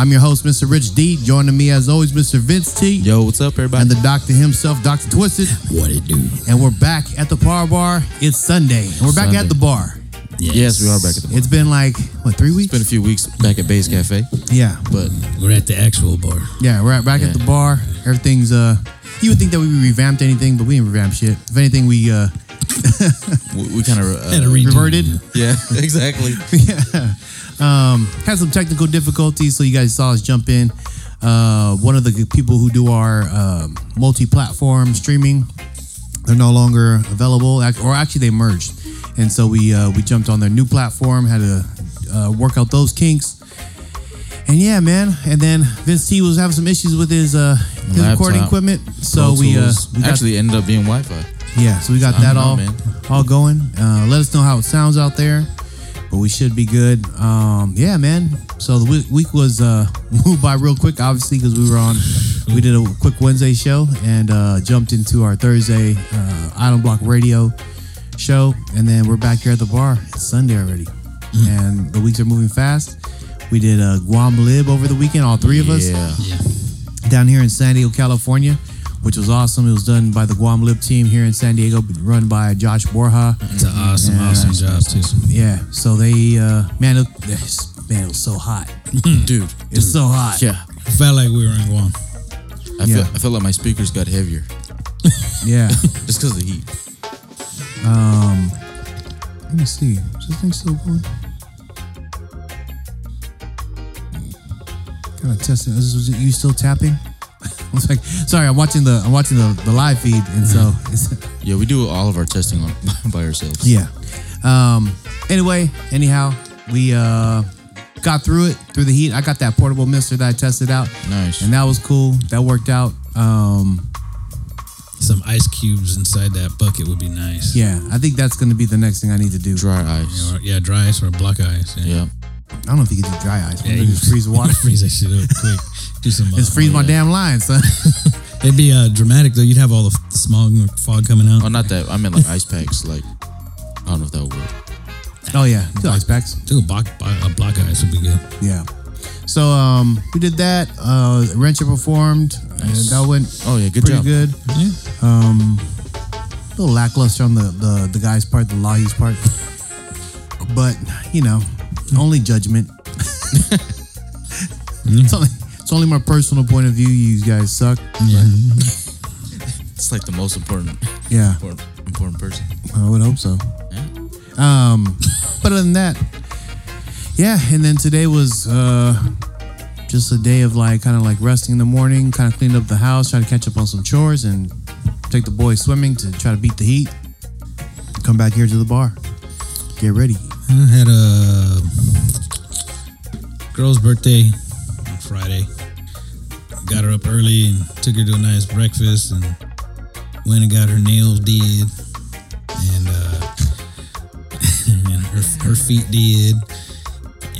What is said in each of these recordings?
I'm your host, Mr. Rich D. Joining me, as always, Mr. Vince T. Yo, what's up, everybody? And the doctor himself, Dr. Twisted. What it do? And we're back at the Par Bar. It's Sunday. And we're back at the bar. yes, we are back at the. Bar. It's been like, what, three weeks? It's been a few weeks back at Base Cafe, yeah. but We're at the actual bar. Yeah, we're at, back at the bar. Everything's, uh, you would think that we revamped anything, but we didn't revamp shit. If anything, we, uh, we, we kind of uh, redo. reverted. yeah, exactly. yeah. Um, had some technical difficulties, so you guys saw us jump in. Uh, one of the people who do our um, multi-platform streaming, they're no longer available, or actually they merged, and so we uh, we jumped on their new platform, had to uh, work out those kinks. And yeah, man. And then Vince T was having some issues with his uh, his recording equipment, so we uh, we actually ended up being Wi-Fi. yeah, so we got that know, all man. all going. Uh, let us know how it sounds out there, but we should be good. Um, yeah, man. So the week, week was uh, moved by real quick, obviously, because we were on. We did a quick Wednesday show and uh, jumped into our Thursday uh, Island Block Radio show, and then we're back here at the bar. It's Sunday already, and the weeks are moving fast. We did a Guam Lib over the weekend, all three of us Yeah, Yeah. down here in San Diego, California, which was awesome. It was done by the Guam Lib team here in San Diego, run by Josh Borja. It's an awesome, Yeah. awesome job too. Yeah, so they, uh, man, it, man, it was so hot. dude. It's so hot. Yeah, I Felt like we were in Guam. I Yeah. feel I feel like my speakers got heavier Yeah. just because of the heat. Um, let me see. Is this thing still going? Gotta test it. Is, is it- you still tapping? I was like, sorry, I'm watching the I'm watching the, the live feed, and so Yeah, we do all of our testing on by ourselves. Yeah. Um. Anyway, anyhow, we uh got through it through the heat. I got that portable mister that I tested out, Nice. and that was cool. That worked out. Um. Some ice cubes inside that bucket would be nice. Yeah, I think that's gonna be the next thing I need to do. Dry ice. Or, yeah, dry ice or block ice. Yeah. Yeah. I don't know if you can do dry ice. Yeah, Yeah, you just freeze the water. freeze that shit up quick. Do some. Uh, Just freeze my damn line, son. It'd be uh, dramatic though. You'd have all the f- smog or fog coming out. Oh, not that. I meant like ice packs. Like I don't know if that would work. oh yeah, do ice packs. Do a block, a block ice would be good. Yeah. So um, we did that. Uh, Wrencher performed, and that went Oh yeah, good pretty job. good. Yeah. Um, a little lackluster on the, the the guy's part, the Lahi's part, but you know, only judgment. it's, only, it's only my personal point of view. You guys suck. Yeah. It's like the most important Yeah, important, important person. I would hope so. Yeah. Um, but other than that, yeah. And then today was uh, just a day of like kind of like resting in the morning, kind of cleaned up the house, trying to catch up on some chores, and take the boys swimming to try to beat the heat. Come back here to the bar. Get ready. I had a girl's birthday on Friday. Got her up early and took her to a nice breakfast and went and got her nails did and uh, and her her feet did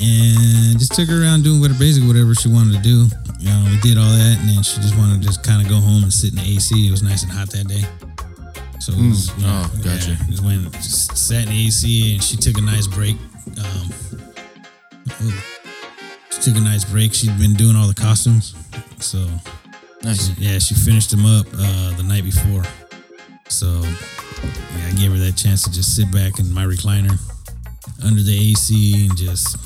and just took her around doing whatever basically whatever she wanted to do. You know, we did all that and then she just wanted to just kind of go home and sit in the AC. It was nice and hot that day. So it was, you know, Oh, gotcha. yeah, just went just sat in the AC and she took a nice break. Um, she took a nice break. She'd been doing all the costumes, so Nice. yeah, she finished them up uh, the night before. So yeah, I gave her that chance to just sit back in my recliner under the AC and just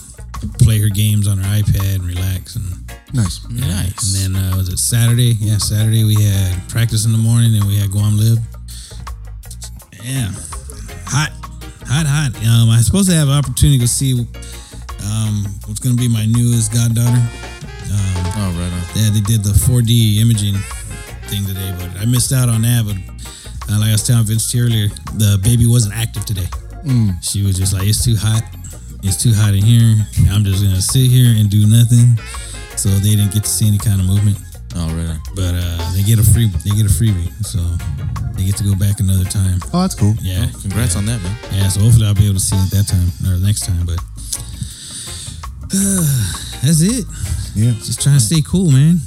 play her games on her iPad and relax and Nice. yeah. Nice. And then uh, was it Saturday? Yeah, Saturday we had practice in the morning and we had Guam Lib. Yeah, hot, hot, hot. Um, I was supposed to have an opportunity to see um, what's going to be my newest goddaughter. Um, Oh, right on. yeah, they did the 4D imaging thing today, but I missed out on that. But uh, like I was telling Vince T earlier, the baby wasn't active today. She was just like, it's too hot. It's too hot in here. I'm just gonna sit here and do nothing. So they didn't get to see any kind of movement. Oh, right on. But uh, they get a free they get a freebie. So they get to go back another time. Oh, that's cool. Yeah. Oh, congrats yeah. on that, man. Yeah, so hopefully I'll be able to see it that time or next time. But that's it. Yeah. Just trying to stay cool, man.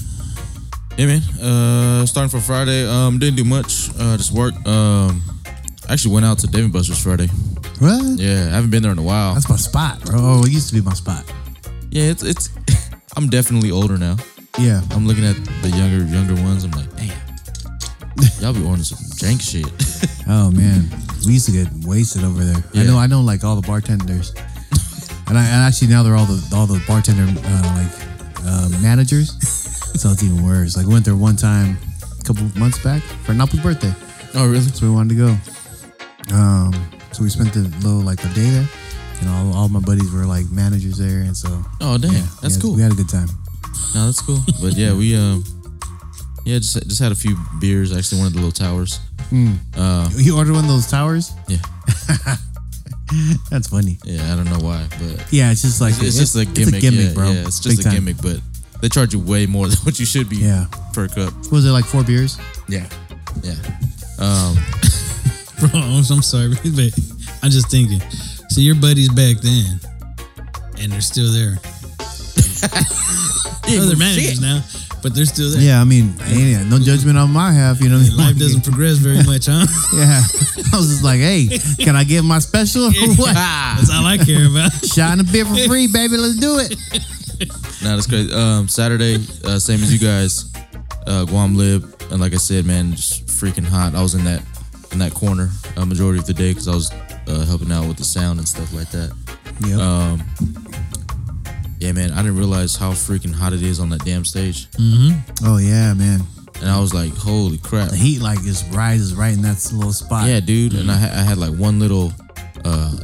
Yeah, man. Uh, starting for Friday. Um, didn't do much. Uh, just work. Um, actually went out to Dave and Buster's Friday. What? Yeah, I haven't been there in a while. That's my spot, bro. Oh, it used to be my spot. Yeah, it's it's. I'm definitely older now. Yeah. I'm looking at the younger younger ones. I'm like, damn, y'all be ordering some jank shit. Oh man, we used to get wasted over there. I Yeah. know. I know. Like all the bartenders, and I and actually now they're all the all the bartender uh, like uh, managers. so it's even worse. Like we went there one time, a couple months back for Napo's birthday. oh, really? So we wanted to go. Um, so we spent a little like a day there, and all, all my buddies were like managers there, and so Oh, damn, yeah, that's yeah, cool. We had a good time. No, that's cool. But yeah, we um, yeah, just just had a few beers. Actually, one of the little towers. Uh, You ordered one of those towers? yeah, That's funny. yeah. I don't know why, but Yeah, it's just like it's, just a gimmick. It's a gimmick, yeah, bro. Yeah, it's just Big a time. gimmick, but they charge you way more than what you should be Yeah. per cup. Was it like four beers? Yeah, yeah. Um, Bro, I'm sorry, but I'm just thinking. So your buddies back then, and they're still there. Yeah, they're managers shit. now, but they're still there. Yeah, I mean, hey, no judgment on my half, you know. what I mean? Life doesn't progress very much, huh? Yeah, I was just like, hey, can I get my special? or what? That's all I care about. Shot in a beer for free, baby. Let's do it. Nah, that's crazy. Um, Saturday, uh, same as you guys, uh, Guam Lib, and like I said, man, just freaking hot. I was in that in that corner a majority of the day because I was uh, helping out with the sound and stuff like that. Yeah. Um, yeah, man, I didn't realize how freaking hot it is on that damn stage, oh yeah, man. and I was like, holy crap. The heat like just rises right in that little spot. Yeah, dude, and I, ha- I had like one little, uh,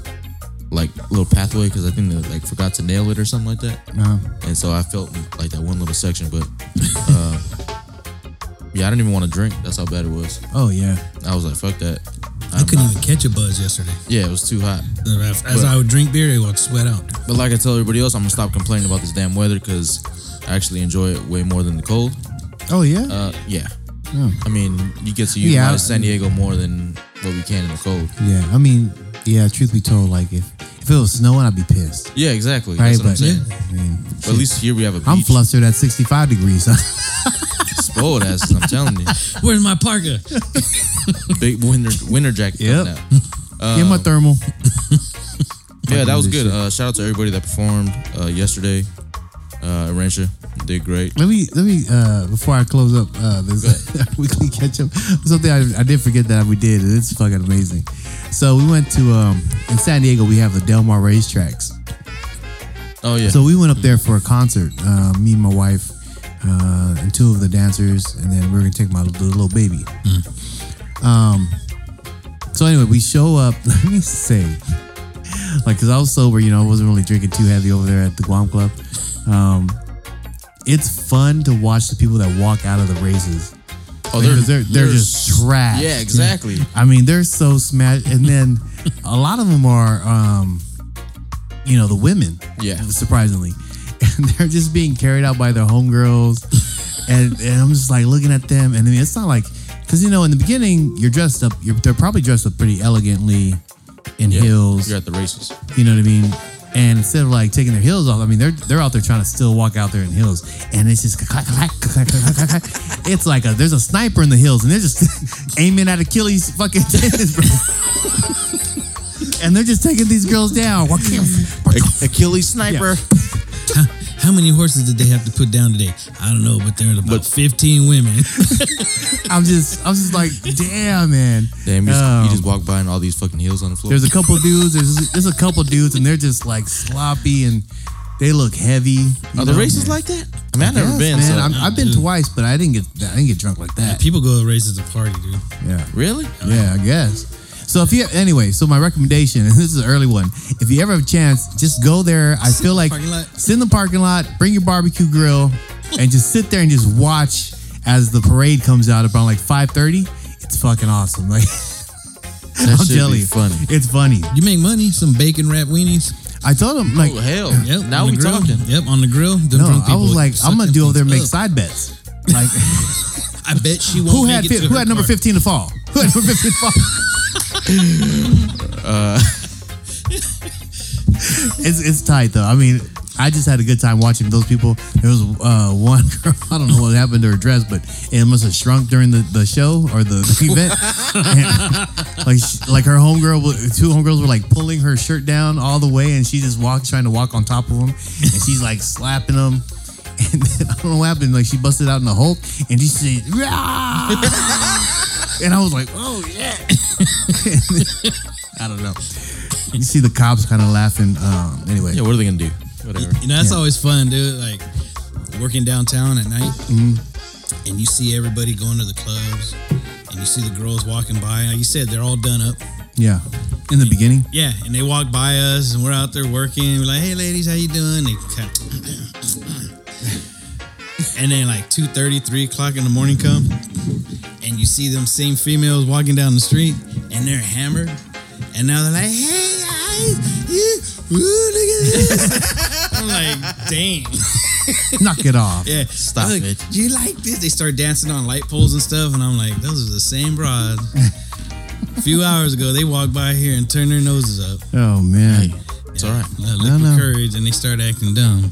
like little pathway because I think they like forgot to nail it or something like that. Uh, and so I felt like that one little section, but uh, yeah, I didn't even want to drink. That's how bad it was. oh yeah. I was like, fuck that. I couldn't even catch a buzz yesterday. Yeah, it was too hot. As But- I would drink beer, it would sweat out. But like I tell everybody else, I'm gonna stop complaining about this damn weather because I actually enjoy it way more than the cold. Oh yeah. Uh, yeah. Oh. I mean, you get to Yeah, utilize I- San Diego more than what we can in the cold. yeah. I mean, yeah. Truth be told, like if if it was snowing, I'd be pissed. Yeah, exactly. Right, That's what I'm but saying. I mean, But at least here we have a beach. I'm flustered at 65 degrees. Spoiled asses, I'm telling you. Where's my parka? Big winter winter jacket Yeah. out. Get my thermal. Yeah, that was good. Uh, shout out to everybody that performed uh, yesterday. Uh, did great. Let me let me uh before I close up uh this weekly catch up. Something I, I did forget that we did. and It's fucking amazing. So we went to um in San Diego we have the Del Mar racetracks. Oh yeah, So we went up there for a concert. Uh, me and my wife uh, and two of the dancers, and then we are gonna take my little, baby. Um. So anyway, we show up. Let me say, like, cause I was sober, you know, I wasn't really drinking too heavy over there at the Guam Club. Um, it's fun to watch the people that walk out of the races. oh Because they're they're, just trash. Yeah, exactly. I mean, they're so smashed, and then a lot of them are, um, you know, the women. Yeah. surprisingly, they're just being carried out by their homegirls, and and I'm just like looking at them, and I mean, it's not like because you know in the beginning you're dressed up, you're they're probably dressed up pretty elegantly in Yeah, heels, You're at the races. you know what I mean. And instead of like taking their heels off, I mean they're they're out there trying to still walk out there in heels, and it's just clack, clack, clack, clack, clack, clack. it's like a there's a sniper in the hills, and they're just aiming at Achilles' fucking tennis, bro. and they're just taking these girls down. Achilles sniper. How, how many horses did they have to put down today? I don't know, but there were about but, 15 women. I'm just I'm just like, damn, man. Damn, you just, Um, you just walk by and all these fucking heels on the floor. There's a couple dudes. There's there's a couple dudes, and they're just like sloppy, and they look heavy. you Are the races like that? I mean, I've never Yes, been. man. so- I'm, I've been twice, but I didn't get I didn't get drunk like that. People go to races to party, dude. Yeah, really? yeah, I guess. So if you anyway, so my recommendation, and this is an early one. If you ever have a chance, just go there. I Sit feel like sit in the parking lot, bring your barbecue grill, and just sit there and just watch as the parade comes out around like 5:30. It's fucking awesome. Like That I'm should telling be you, funny. It's funny. You make money, some bacon wrap weenies. I told him like oh hell! Yep. now on we the grill. talking. Yep, on the grill. Them no, drunk I was like I'm gonna do over there and make up. side bets. Like I bet she won't who make had it fi- to who her had number car. 15 to fall? Who had number 15 to fall? it's it's tight though. I mean, I just had a good time watching those people. There was uh, one girl, I don't know what happened to her dress, but it must have shrunk during the, the show or the, the event. And, like she- like her homegirl, two homegirls were like pulling her shirt down all the way, and she just walked, trying to walk on top of them, and she's like slapping them. And then I don't know what happened. Like she busted out in the Hulk, and she said! And I was like, "Oh yeah." I don't know. You see the cops kind of laughing. Um, anyway, Yeah, what are they gonna do? Whatever. You know, that's Yeah. always fun, dude. Like working downtown at night, Mm-hmm. and you see everybody going to the clubs, and you see the girls walking by. Like you said, they're all done up. yeah. In the beginning, Yeah, and they walk by us, and we're out there working. We're like, "Hey, ladies, how you doing?" They kind and then like 2.30, 3 o'clock in the morning come, and you see them same females walking down the street, and they're hammered, and now they're like, "Hey guys, you, ooh, look at this!" I'm like, "Dang." knock it off. Yeah, Stop Like, it. You like this? They start dancing on light poles and stuff, and I'm like, those are the same broad. A few hours ago, they walked by here and turned their noses up. Oh man, Hey, it's all right. No, liquid no. courage, and they start acting dumb.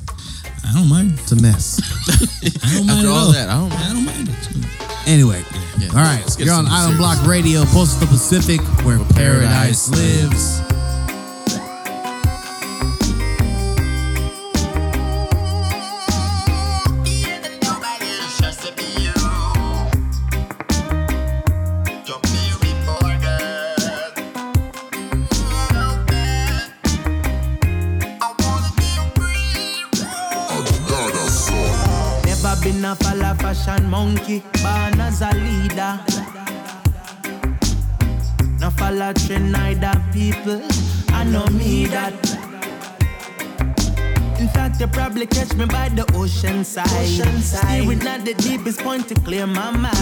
I don't mind. it's a mess. I don't mind After at all all. that, I don't mind. I don't mind it. Anyway, Yeah. all right, Let's you're on Island serious. Block Radio, Postal Pacific, where paradise paradise lives. Probably catch me by the ocean side. Steering at the deepest point to clear my mind.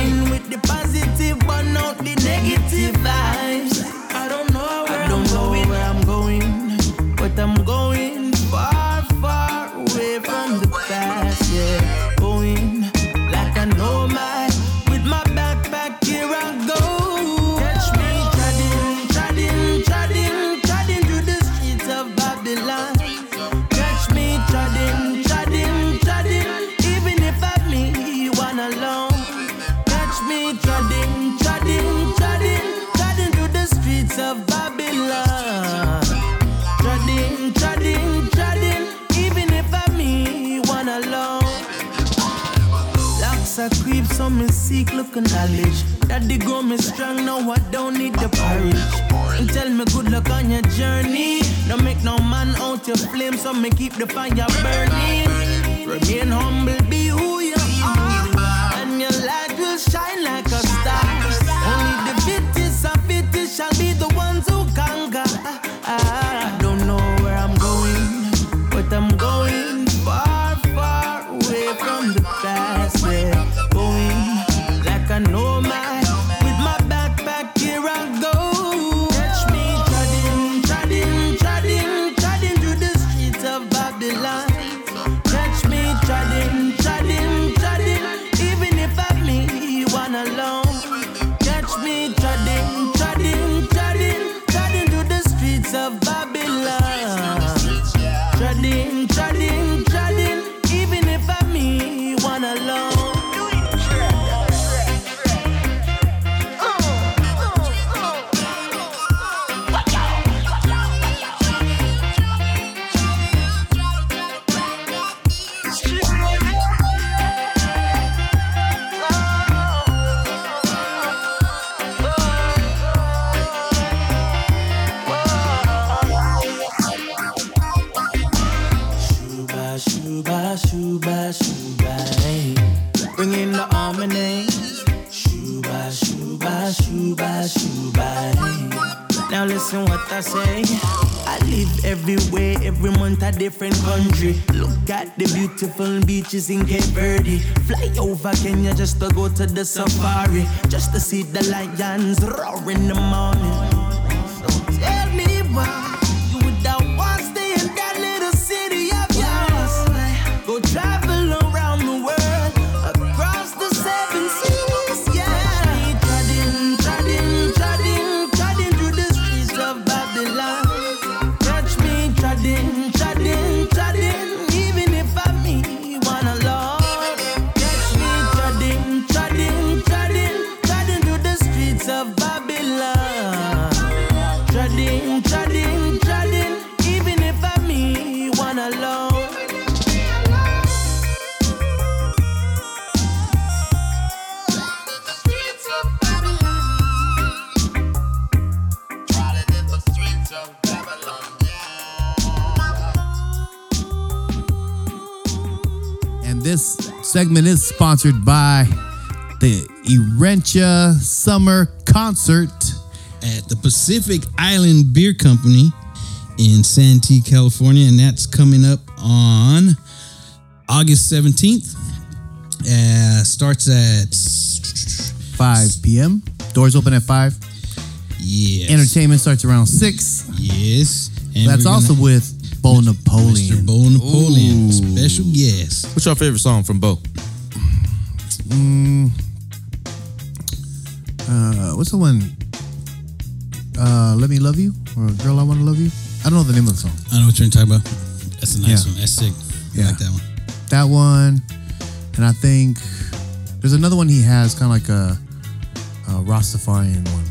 In with the positive, burn out the negative vibes. I don't know where, I don't I'm, know going. where I'm going, but I'm going far, far away from Creep, so me seek, look and knowledge. Daddy grow me strong, now I don't need the porridge. And tell me good luck on your journey. Don't make no man out your flame, so me keep the fire burning. Remain humble, be who you are. And your light will shine like a different country. Look at the beautiful beaches in Cape Verde. Fly over Kenya just to go to the safari, just to see the lions roar in the morning. So tell me why segment is sponsored by the Erentia Summer Concert. at the Pacific Island Beer Company in Santee, California, and that's coming up on August 17th. Uh, starts at 5 p.m. Doors open at 5. yes, Entertainment starts around 6. Yes, and That's also gonna- with Bo Mr. Napoleon. Bo Napoleon, Ooh. special guest. What's your favorite song from Bo? Uh, what's the one? Uh, Let Me Love You? Or Girl, I Want to Love You? I don't know the name of the song. I know what you're talking about. That's a nice Yeah. one. That's sick. I Yeah. like that one. That one. And I think there's another one he has, kind of like a, a Rastafarian one.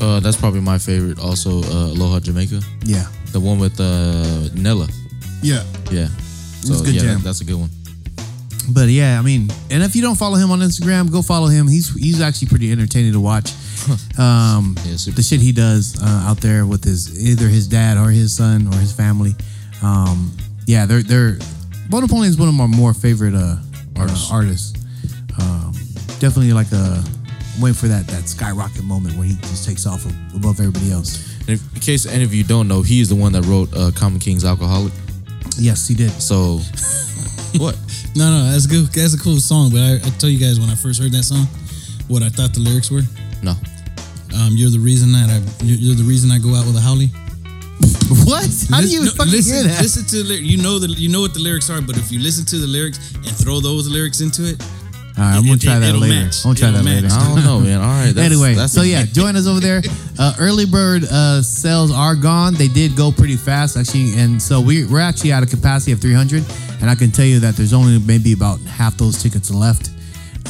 Uh, that's probably my favorite. Also, uh, Aloha Jamaica, Yeah. The one with uh, Nella. Yeah. Yeah. So a good yeah, jam. that- that's a good one. But yeah, I mean, and if you don't follow him on Instagram, go follow him. He's he's actually pretty entertaining to watch. Um, Yeah, the shit he does uh, out there with his either his dad or his son or his family. Um, yeah, they're they're Bo Napoleon is one of my more favorite uh, artists. Uh, artists. Um, definitely like a waiting for that that skyrocket moment where he just takes off above everybody else. And if, in case any of you don't know, he's the one that wrote uh, Common King's Alcoholic. Yes, he did. So, what? No, no, that's good. That's a cool song. But I, I tell you guys when I first heard that song, what I thought the lyrics were. No. Um, you're the reason that I, you're, you're the reason I go out with a howley. What? How do you Listen- no, fucking listen, hear that? Listen to the lyric. You know the you know what the lyrics are, but if you listen to the lyrics and throw those lyrics into it, All right, I'm gonna it- try that it'll later. match. I'm gonna try It'll that later. I don't know, man. All right. That's, anyway, that's so yeah, join us over there. Uh, early bird uh, sales are gone. They did go pretty fast, actually, and so we, we're actually at a capacity of 300. And I can tell you that there's only maybe about half those tickets left.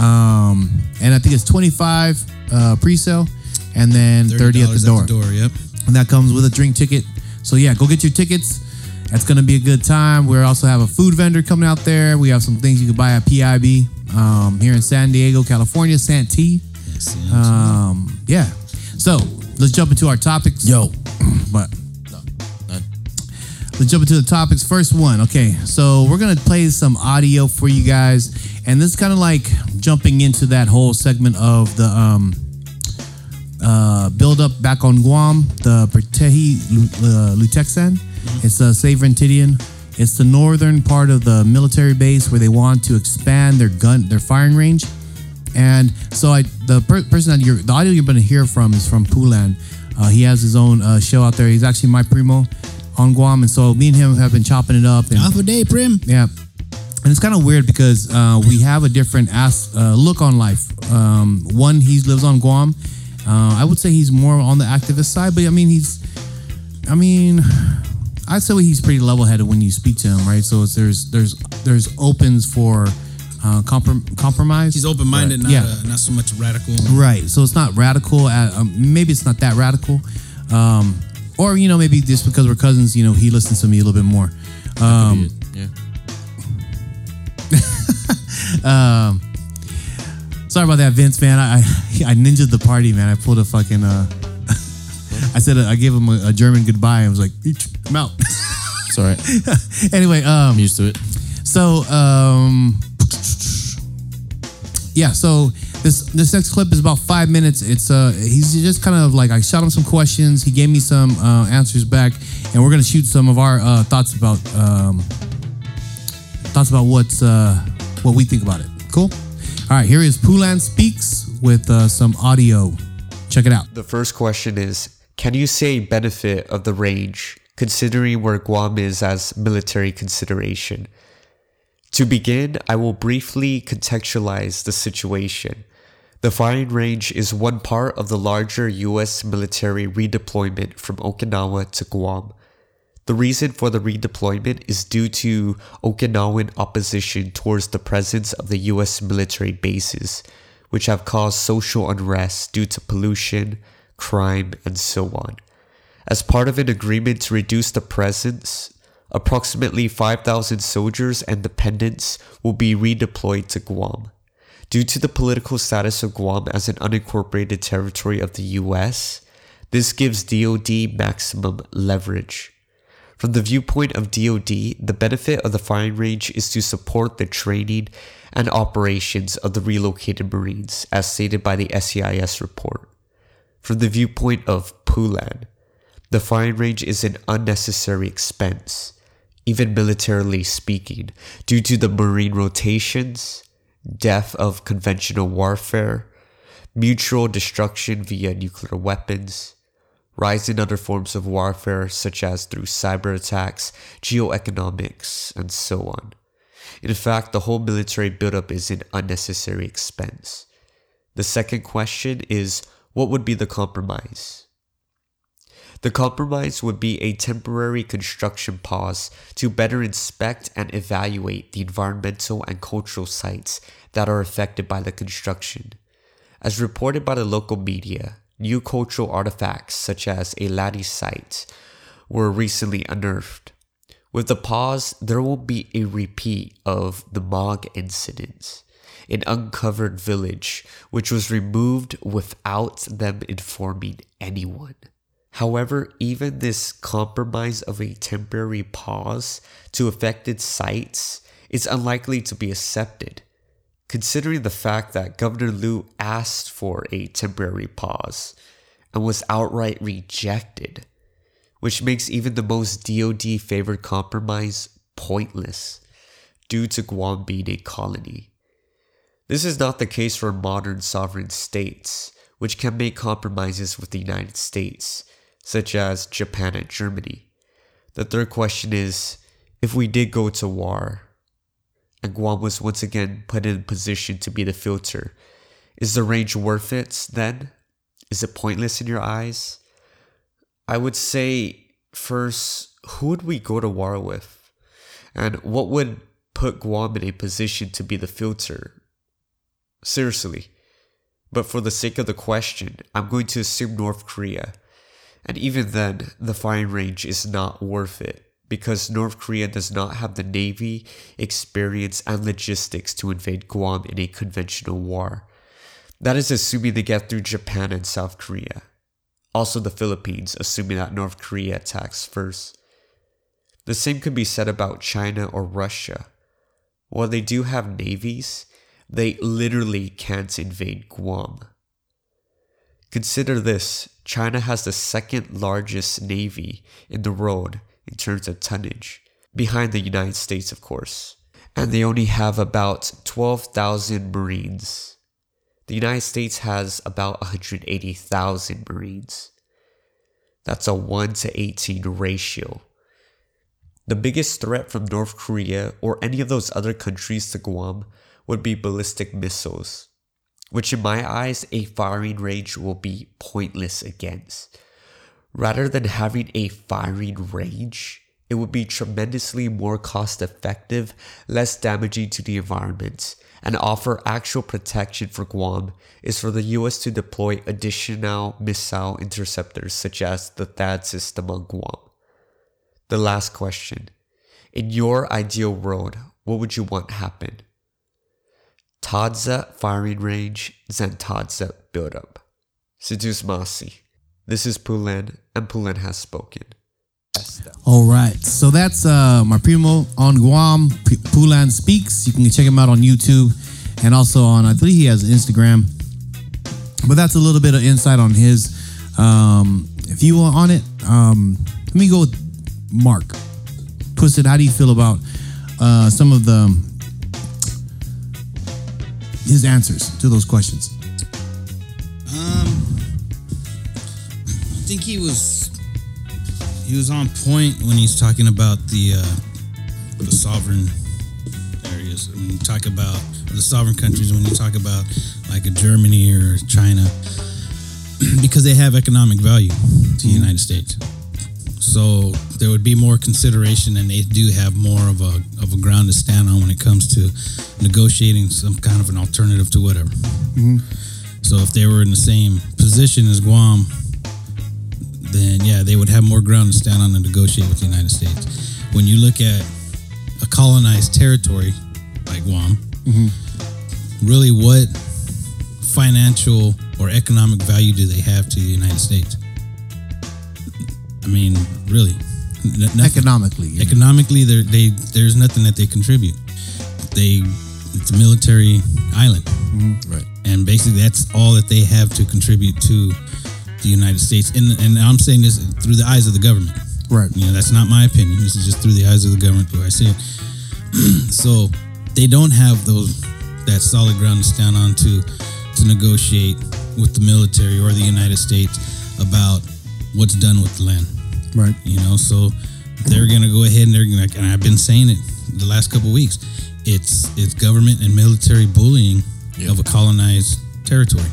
Um, and I think it's 25 uh, pre-sale, and then 30 at the door. At the door. Yep. and that comes with a drink ticket. So yeah, go get your tickets. That's gonna be a good time. We also have a food vendor coming out there. We have some things you can buy at PIB um, here in San Diego, California, Santee. Um, yeah. So let's jump into our topics. Yo, but let's jump into the topics. First one. Okay, so we're gonna play some audio for you guys, and this is kind of like jumping into that whole segment of the um, uh, build up back on Guam, the Prutehi uh, Litekyan. It's a Save Ritidian. It's the northern part of the military base where they want to expand their gun, their firing range. And so I, the per- person that you're, the audio you're going to hear from is from Pulan. Uh, he has his own uh, show out there. He's actually my primo on Guam, and so me and him have been chopping it up. And Half a day, Prim. yeah. And it's kind of weird because uh, we have a different as- uh, look on life. Um, one, he lives on Guam. Uh, I would say he's more on the activist side, but I mean, he's, I mean, I'd say he's pretty level-headed when you speak to him, right? So it's, there's there's there's opens for uh, comprom- compromise. He's open minded, not Yeah. uh, not so much radical. Right. So it's not radical. At, um, maybe it's not that radical. Um, or, you know, maybe just because we're cousins, you know, he listens to me a little bit more. Um, yeah. sorry about that, Vince, man. I, I, I ninjaed the party, man. I pulled a fucking, uh, I said, I gave him a, a German goodbye. I was like, I'm out. It's all right. anyway, um, I'm used to it. So, um, yeah. So this this next clip is about five minutes. It's uh, he's just kind of like I shot him some questions. He gave me some uh, answers back, and we're gonna shoot some of our uh, thoughts about um, thoughts about what's uh, what we think about it. Cool. All right. Here is Pulan speaks with uh, some audio. Check it out. The first question is Can you say benefit of the range, considering where Guam is as military consideration? To begin, I will briefly contextualize the situation. The firing range is one part of the larger US military redeployment from Okinawa to Guam. The reason for the redeployment is due to Okinawan opposition towards the presence of the US military bases, which have caused social unrest due to pollution, crime, and so on. As part of an agreement to reduce the presence, approximately 5,000 soldiers and dependents will be redeployed to Guam. Due to the political status of Guam as an unincorporated territory of the US, this gives DoD maximum leverage. From the viewpoint of DoD, the benefit of the firing range is to support the training and operations of the relocated Marines, as stated by the SEIS report. From the viewpoint of Pulan, the firing range is an unnecessary expense, even militarily speaking, due to the Marine rotations, death of conventional warfare, mutual destruction via nuclear weapons, rise in other forms of warfare such as through cyber attacks, geoeconomics, and so on. In fact, the whole military buildup is an unnecessary expense. The second question is what would be the compromise? The compromise would be a temporary construction pause to better inspect and evaluate the environmental and cultural sites that are affected by the construction. As reported by the local media, new cultural artifacts such as a latte site were recently unearthed. With the pause, there will be a repeat of the Mog incident, an uncovered village which was removed without them informing anyone. However, even this compromise of a temporary pause to affected sites is unlikely to be accepted, considering the fact that Governor Lou asked for a temporary pause and was outright rejected, which makes even the most DoD favored compromise pointless due to Guam being a colony. This is not the case for modern sovereign states, which can make compromises with the United States such as Japan and Germany. The third question is if we did go to war and Guam was once again put in position to be the filter, is the range worth it then? Is it pointless in your eyes? I would say first, who would we go to war with? And what would put Guam in a position to be the filter? Seriously. But for the sake of the question, I'm going to assume North Korea and even then, the firing range is not worth it because North Korea does not have the navy, experience, and logistics to invade Guam in a conventional war. That is assuming they get through Japan and South Korea. Also, the Philippines, assuming that North Korea attacks first. The same could be said about China or Russia. While they do have navies, they literally can't invade Guam. Consider this China has the second largest navy in the world in terms of tonnage, behind the United States, of course. And they only have about 12,000 Marines. The United States has about 180,000 Marines. That's a 1 to 18 ratio. The biggest threat from North Korea or any of those other countries to Guam would be ballistic missiles which in my eyes a firing range will be pointless against. Rather than having a firing range, it would be tremendously more cost effective, less damaging to the environment, and offer actual protection for Guam is for the US to deploy additional missile interceptors such as the THAAD system on Guam. The last question. In your ideal world, what would you want happen? Tadza firing range, Zantadza buildup. Seduce Masi. This is Pulan, and Pulan has spoken. All right. So that's uh, my primo on Guam. P- Pulan Speaks. You can check him out on YouTube and also on, I believe he has Instagram. But that's a little bit of insight on his um, view on it. Um, let me go with Mark. Twisted, how do you feel about uh, some of the his answers to those questions? Um, I think he was he was on point when he's talking about the uh, the sovereign areas. When you talk about the sovereign countries, when you talk about like a Germany or China, because they have economic value to the United States. So there would be more consideration, and they do have more of a of a ground to stand on when it comes to negotiating some kind of an alternative to whatever. Mm-hmm. So if they were in the same position as Guam, then yeah, they would have more ground to stand on and negotiate with the United States. When you look at a colonized territory like Guam, mm-hmm. really what financial or economic value do they have to the United States? I mean, really, nothing. Economically, yeah. Economically, they there's nothing that they contribute. They it's a military island, mm-hmm. Right. and basically that's all that they have to contribute to the United States. And and I'm saying this through the eyes of the government. right. You know, that's not my opinion. This is just through the eyes of the government way I see it. so they don't have those that solid ground to stand on to to negotiate with the military or the United States about what's done with the land. Right. You know, so they're gonna go ahead and they're gonna and I've been saying it the last couple of weeks. It's it's government and military bullying Yeah. of a colonized territory.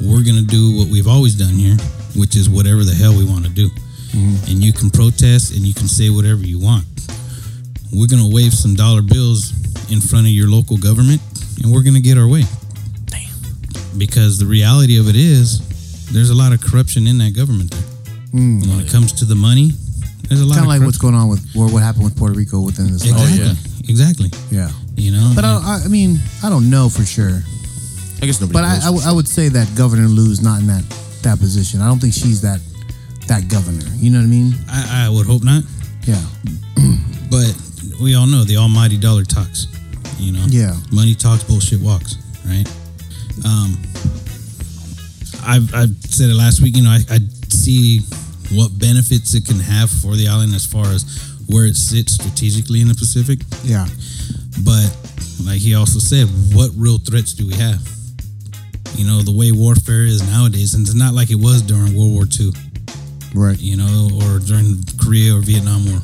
We're gonna do what we've always done here, which is whatever the hell we want to do. Mm-hmm. And you can protest and you can say whatever you want. We're gonna wave some dollar bills in front of your local government, and we're gonna get our way. Damn. Because the reality of it is, there's a lot of corruption in that government there. And when it comes to the money, there's a lot Kind of of like what's going on with or what happened with Puerto Rico within this. exactly, yeah. exactly. Yeah. You know, But and- I, I mean, I don't know for sure. I guess nobody But I, knows I, w- I would say that Governor Lou's not in that that position. I don't think she's that that governor. You know what I mean? I, I would hope not. Yeah. But we all know the almighty dollar talks. You know, Yeah. money talks, bullshit walks, right? Um, I've, I've said it last week. You know, I, I see what benefits it can have for the island as far as where it sits strategically in the Pacific. Yeah. But like he also said, what real threats do we have? You know, the way warfare is nowadays, and it's not like it was during World War II, Right. you know, or during Korea or Vietnam War.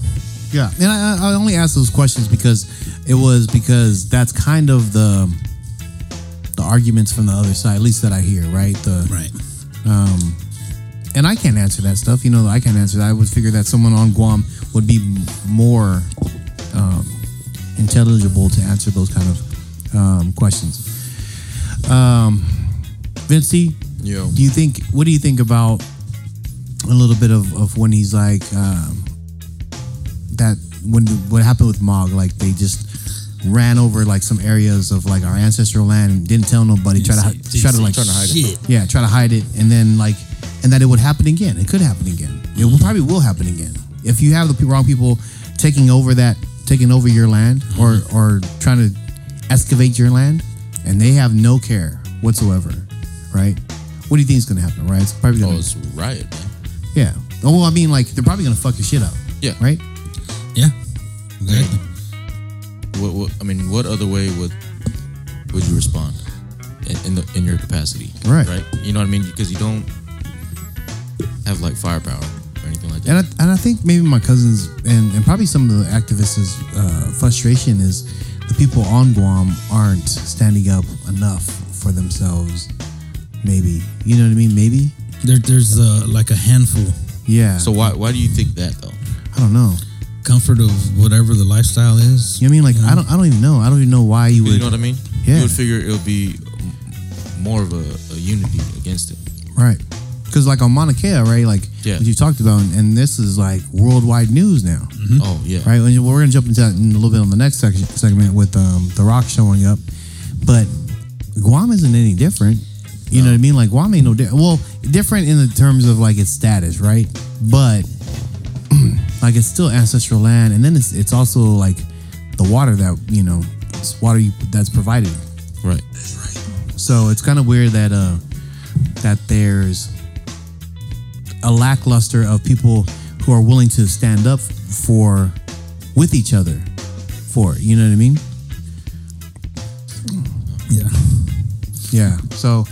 Yeah. And I, I only ask those questions because it was because that's kind of the the arguments from the other side, at least that I hear. Right. The Right. Um, and I can't answer that stuff. You know, I can't answer that. I would figure that someone on Guam would be more um, intelligible to answer those kind of um, questions. Um, Vincey, Yo. do you think? What do you think about a little bit of, of when he's like um, that? When what happened with Mog? Like they just ran over like some areas of like our ancestral land and didn't tell nobody. Try to try to like trying to hide it. yeah, try to hide it, and then like, and that it would happen again. It could happen again. It will, probably will happen again if you have the wrong people taking over that, taking over your land, or mm-hmm. or trying to excavate your land, and they have no care whatsoever, right? What do you think is going to happen? Right? It's probably Oh, going to it's riot, man. yeah. Oh, well, I mean, like they're probably going to fuck your shit up. Yeah. Right. Yeah. Exactly. What, what? I mean, what other way would would you respond in, in the in your capacity? Right. Right. You know what I mean? Because you don't have like firepower or anything like that. And I, and I think maybe my cousins and, and probably some of the activists' uh, frustration is the people on Guam aren't standing up enough for themselves. Maybe you know what I mean. Maybe There, there's uh, like a handful yeah. so why why do you think that though? I don't know. comfort of whatever the lifestyle is. You know what I mean? Like I don't I don't even know. I don't even know why you would. You know what I mean? Yeah. You would figure it would be more of a, a unity against it. Right. Because like on Mauna Kea, right? Like Yeah. you talked about, and this is like worldwide news now, Oh yeah. right? And we're gonna jump into that in a little bit on the next section, segment with um, The Rock showing up, but Guam isn't any different. You know what I mean? Like Guam ain't no different. Well, different in the terms of like its status, right? But like it's still ancestral land, and then it's it's also like the water that you know, it's water you, that's provided. Right. So it's kind of weird that uh that there's a lackluster of people who are willing to stand up for with each other for it. You know what I mean? Yeah. Yeah. So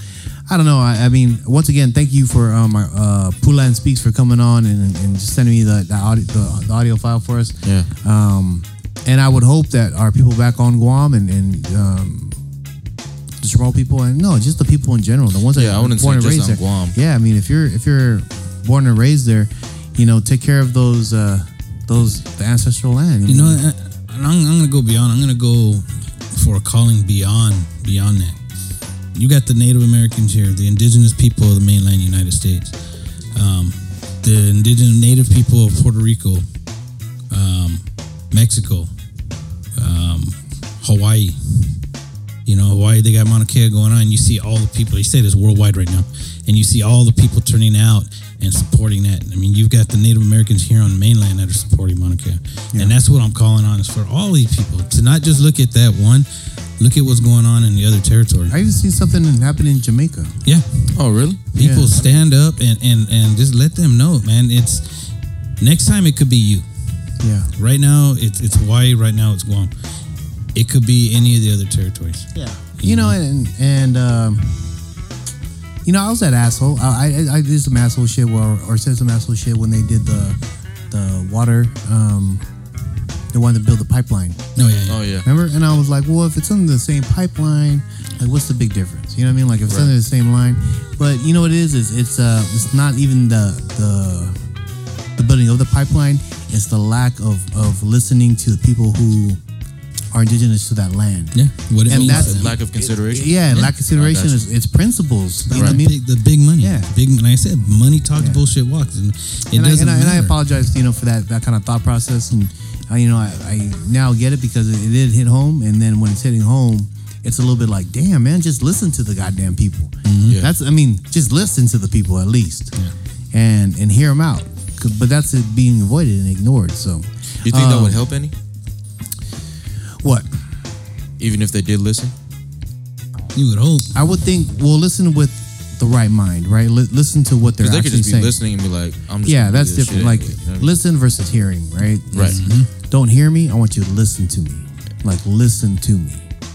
I don't know. I, I mean, once again, thank you for um, my, uh, Pulan Speaks for coming on and, and just sending me the the audio, the, the audio file for us. Yeah. Um, and I would hope that our people back on Guam and, and um, the Chamorro people and no, just the people in general, the ones that Yeah, I are wouldn't born say and just raised on. Guam. Yeah, I mean, if you're if you're born and raised there, you know, take care of those uh, those the ancestral land. You know, I, and I'm, I'm gonna go beyond. I'm gonna go for a calling beyond beyond that. You got the Native Americans here, the indigenous people of the mainland United States, um, the indigenous native people of Puerto Rico, um, Mexico, um, Hawaii. You know, Hawaii, they got Mauna Kea going on. You see all the people. They say it's worldwide right now, and you see all the people turning out and supporting that. I mean, you've got the Native Americans here on the mainland that are supporting Mauna Kea, and that's what I'm calling on is for all these people to not just look at that one, look at what's going on in the other territory. I even see something happen in Jamaica. Yeah, Oh, really? people Yeah. stand up and and and just let them know, man. It's next time it could be you. Yeah. Right now, it's it's Hawaii. Right now, it's Guam. It could be any of the other territories. Yeah. You know, and and um, you know, I was that asshole. I I, I did some asshole shit, or or said some asshole shit when they did the the water, um, the one that built the pipeline. Oh yeah, yeah. Oh yeah. Remember? And I was like, well, if it's under the same pipeline, like, what's the big difference? You know what I mean? Like, if it's Right. under the same line, but you know what it is? Is it's uh, it's not even the the the building of the pipeline. It's the lack of of listening to the people who are indigenous to that land. yeah. What it And means. that's- Lack of consideration. Yeah, lack of consideration I got is it's principles. You know the, what I mean? big, the big money. Yeah. Big. Like I said, money talks, Yeah. bullshit walks, and it and, I, doesn't and, I, and I apologize, you know, for that that kind of thought process. And I, you know, I, I now get it because it, it did hit home. And then when it's hitting home, it's a little bit like, damn, man, just listen to the goddamn people. Yeah. That's, I mean, just listen to the people at least, and and hear them out. But that's it being avoided and ignored. So, You think that Um, would help any? What Even if they did listen? You would hope. I would think, well, listen with the right mind, right? Li- listen to what they're Because they could actually just be saying. listening and be like, I'm just yeah, gonna do that's this different. shit Like anyway, you know I mean? listen versus hearing, right? Right. It's, Don't hear me. I want you to listen to me. Like listen to me.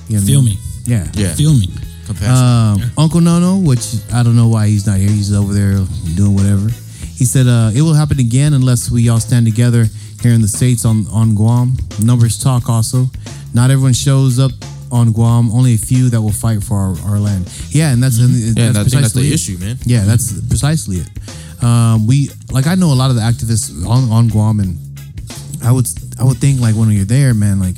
You know Feel me. Yeah. Yeah. Feel me. Compassion. Um, Uncle Nono, which I don't know why he's not here. He's over there doing whatever. He said uh, it will happen again unless we all stand together here in the states on on Guam. Numbers talk also. Not everyone shows up on Guam. Only a few that will fight for our, our land. Yeah, and that's yeah, that's think that's the it. issue, man. Yeah, that's precisely it. Um, we like I know a lot of the activists on, on Guam, and I would I would think like when you're there, man, like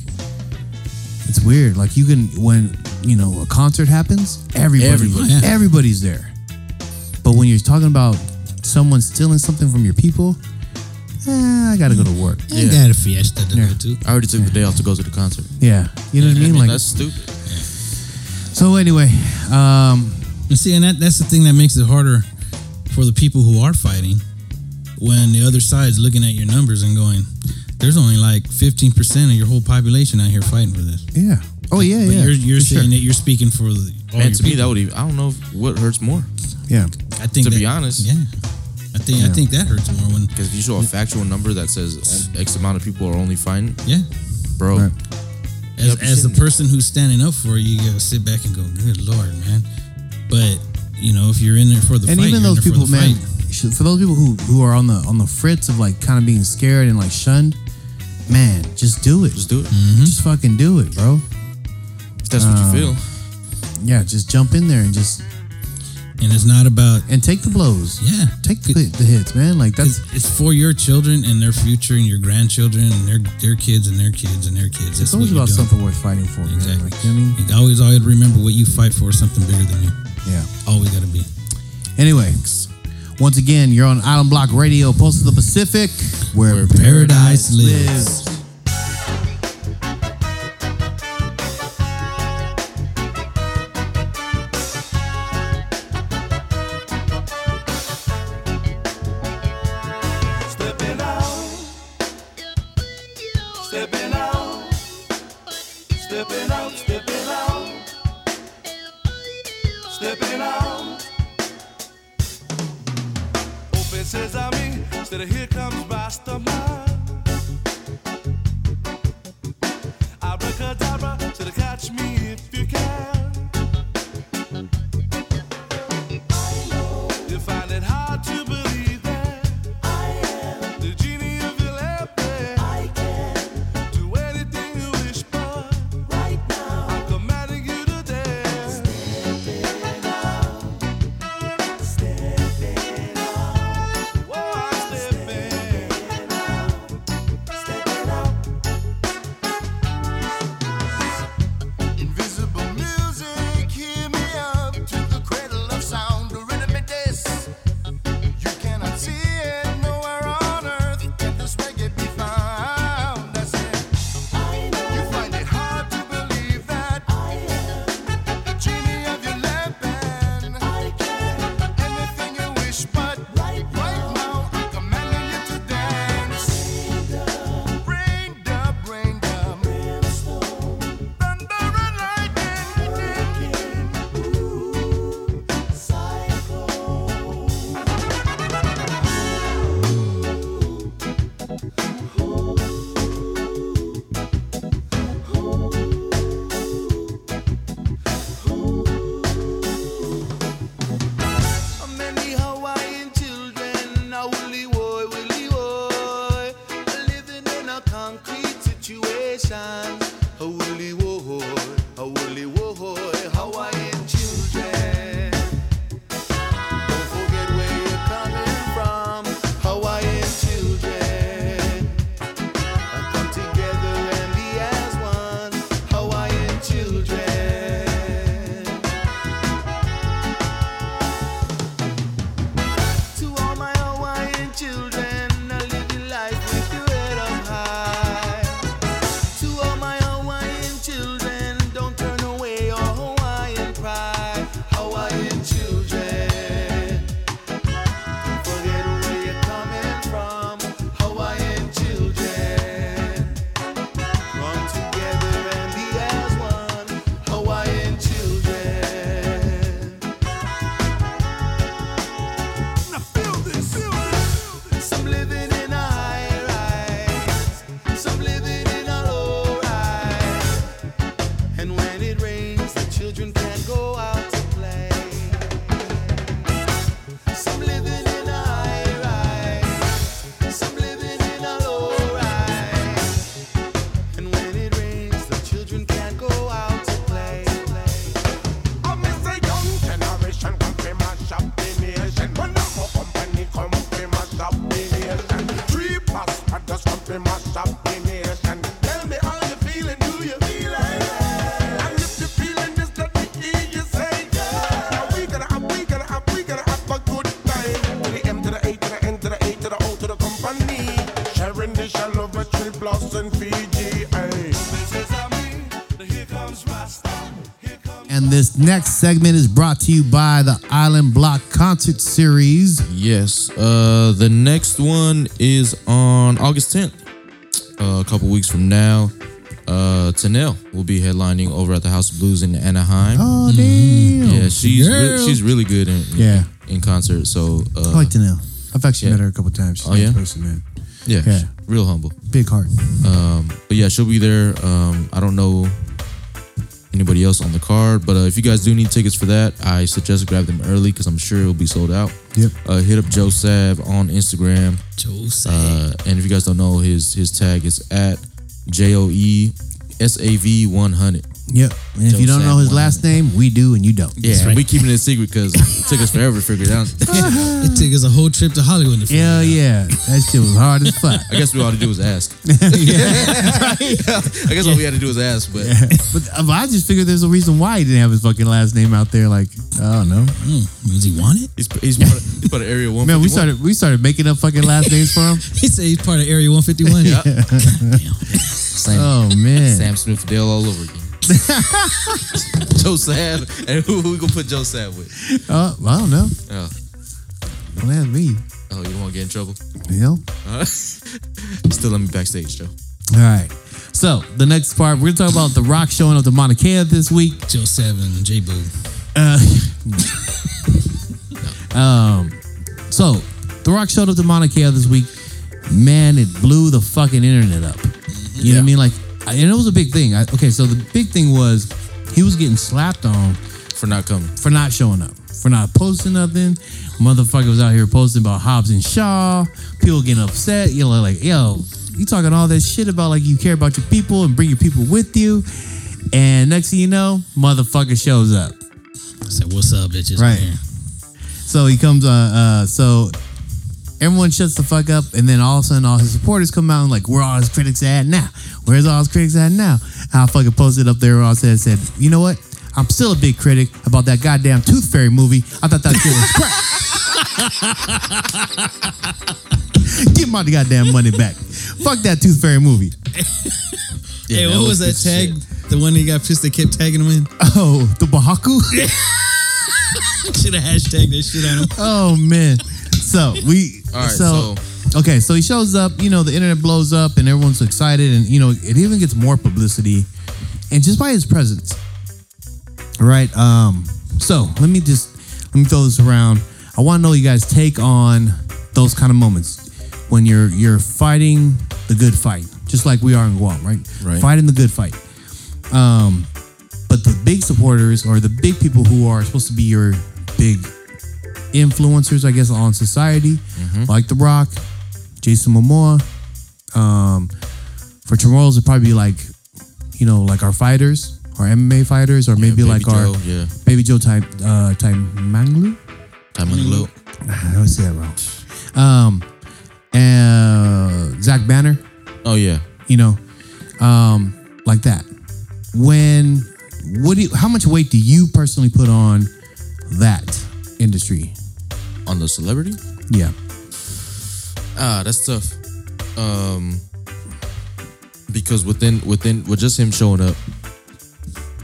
it's weird. Like you can when you know a concert happens, everybody, Everybody. Yeah. everybody's there. But when you're talking about someone stealing something from your people, eh, I gotta go to work. I Yeah. got a fiesta to Yeah. go to. I already took the day off to go to the concert. Yeah, you know what I mean. Like that's stupid. so. Anyway, um, And see, and that, that's the thing that makes it harder for the people who are fighting when the other side's looking at your numbers and going, there's only like 15% of your whole population out here fighting for this. yeah. Oh yeah, But yeah. you're, you're for saying sure. that you're speaking for the, all And your to me, people. that would even, I don't know what hurts more. Yeah. I think to that- be honest. Yeah. I think I think that hurts more when Because if you show a factual number that says X amount of people are only fighting, yeah. bro, Right. As, as the person who's standing up for you, you gotta sit back and go, "Good lord, man!" But you know, if you're in there for the and fight, even those there for people, man, fight. for those people who who are on the on the fritz of like kind of being scared and like shunned, man, just do it. just do it. Mm-hmm. Just fucking do it, bro. If that's what Uh, you feel. Yeah, just jump in there and just and it's not about and take the blows. yeah. Take the, the hits, man. Like that's It's, it's for your children and their future and your grandchildren and their their kids and their kids and their kids. it's That's always about doing. something worth fighting for. Exactly. Like, you know what I mean? You always always remember what you fight for is something bigger than you. Yeah. Always got to be. Anyway, once again, you're on Island Block Radio, Post of the Pacific, where, Where paradise lives. Stepping segment is brought to you by the Island Block Concert Series. Yes. Uh, the next one is on August 10th. Uh, a couple weeks from now. Uh, Tenelle will be headlining over at the House of Blues in Anaheim. Oh, damn. yeah, she's re- she's really good in, in Yeah. in concert. So uh, I like know. I've actually Yeah. met her a couple times. She's Oh, yeah? person, man. yeah, Yeah. real humble. Big heart. Um, but yeah, she'll be there. Um, I don't know anybody else on the card, but uh, if you guys do need tickets for that, I suggest grab them early because I'm sure it'll be sold out. Yep. Uh, hit up Joe Sav on Instagram, Joe say. uh, and if you guys don't know, his his tag is at J O E S A V 100. Yep. And if Joe you don't know Sam his last name, we do, and you don't. Yeah, we keeping it a secret because it took us forever to figure it out. it took us a whole trip to Hollywood to figure Hell it out. yeah. That shit was hard as fuck. I guess we all had to do was ask. yeah. I guess all we had to do was ask, but But uh, I just figured there's a reason why he didn't have his fucking last name out there. Like, I don't know. Mm, does he want it? he's he's part of, he's part of Area One. Man, we started we started making up fucking last names for him. He said he's part of Area 151. Yeah. Damn. Sam, Oh man. Sam Smith Dale all over again. Joe Sav, and who, who we gonna put Joe Sav with? Oh, I don't know. Oh, Don't ask me. oh, you to get in trouble? Know? Uh, still let me backstage, Joe. All right. So the next part, we're gonna talk about the Rock showing up to Mauna Kea this week. Joe Seven, J Boo. Uh, um, so the Rock showed up to Mauna Kea this week. Man, it blew the fucking internet up. You know what I mean? Like, and it was a big thing. I, okay, so the big thing was he was getting slapped on For not coming. for not showing up, for not posting nothing. Motherfucker was out here posting about Hobbs and Shaw. People getting upset. You know, like, yo, you talking all that shit about like you care about your people and bring your people with you. And next thing you know, motherfucker shows up. I said, "What's up, bitches?" Right. Here. So he comes on. Uh, so everyone shuts the fuck up, and then all of a sudden, all his supporters come out and like, "Where are all his critics at now? Where's all his critics at now?" And I fucking posted up there. All said said, "You know what? I'm still a big critic about that goddamn Tooth Fairy movie. I thought that shit was crap. Give my goddamn money back. Fuck that Tooth Fairy movie. Yeah, hey, what was that tag? shit. The one that got pissed. They kept tagging him in. Oh, the Bahaku. Should have hashtagged that shit on him. Oh man. So we All right, so, okay, so he shows up, you know, the internet blows up and everyone's excited and you know, it even gets more publicity and just by his presence. right? Um so let me just let me throw this around. I want to know you guys take on those kind of moments when you're you're fighting the good fight, just like we are in Guam, right? Right. Fighting the good fight. Um but the big supporters or the big people who are supposed to be your big influencers, I guess, on society, like The Rock, Jason Momoa. Um, for tomorrow's, it'd probably be like, you know, like our fighters, our MMA fighters, or maybe Baby like our yeah. Baby Joe type, uh, type Manglu. Time low. I always say that wrong. Um, and Zach Banner, Oh yeah. you know, um, like that. When, what do you, how much weight do you personally put on that industry? On the celebrity? Yeah. Ah, that's tough. Um, because within within with just him showing up,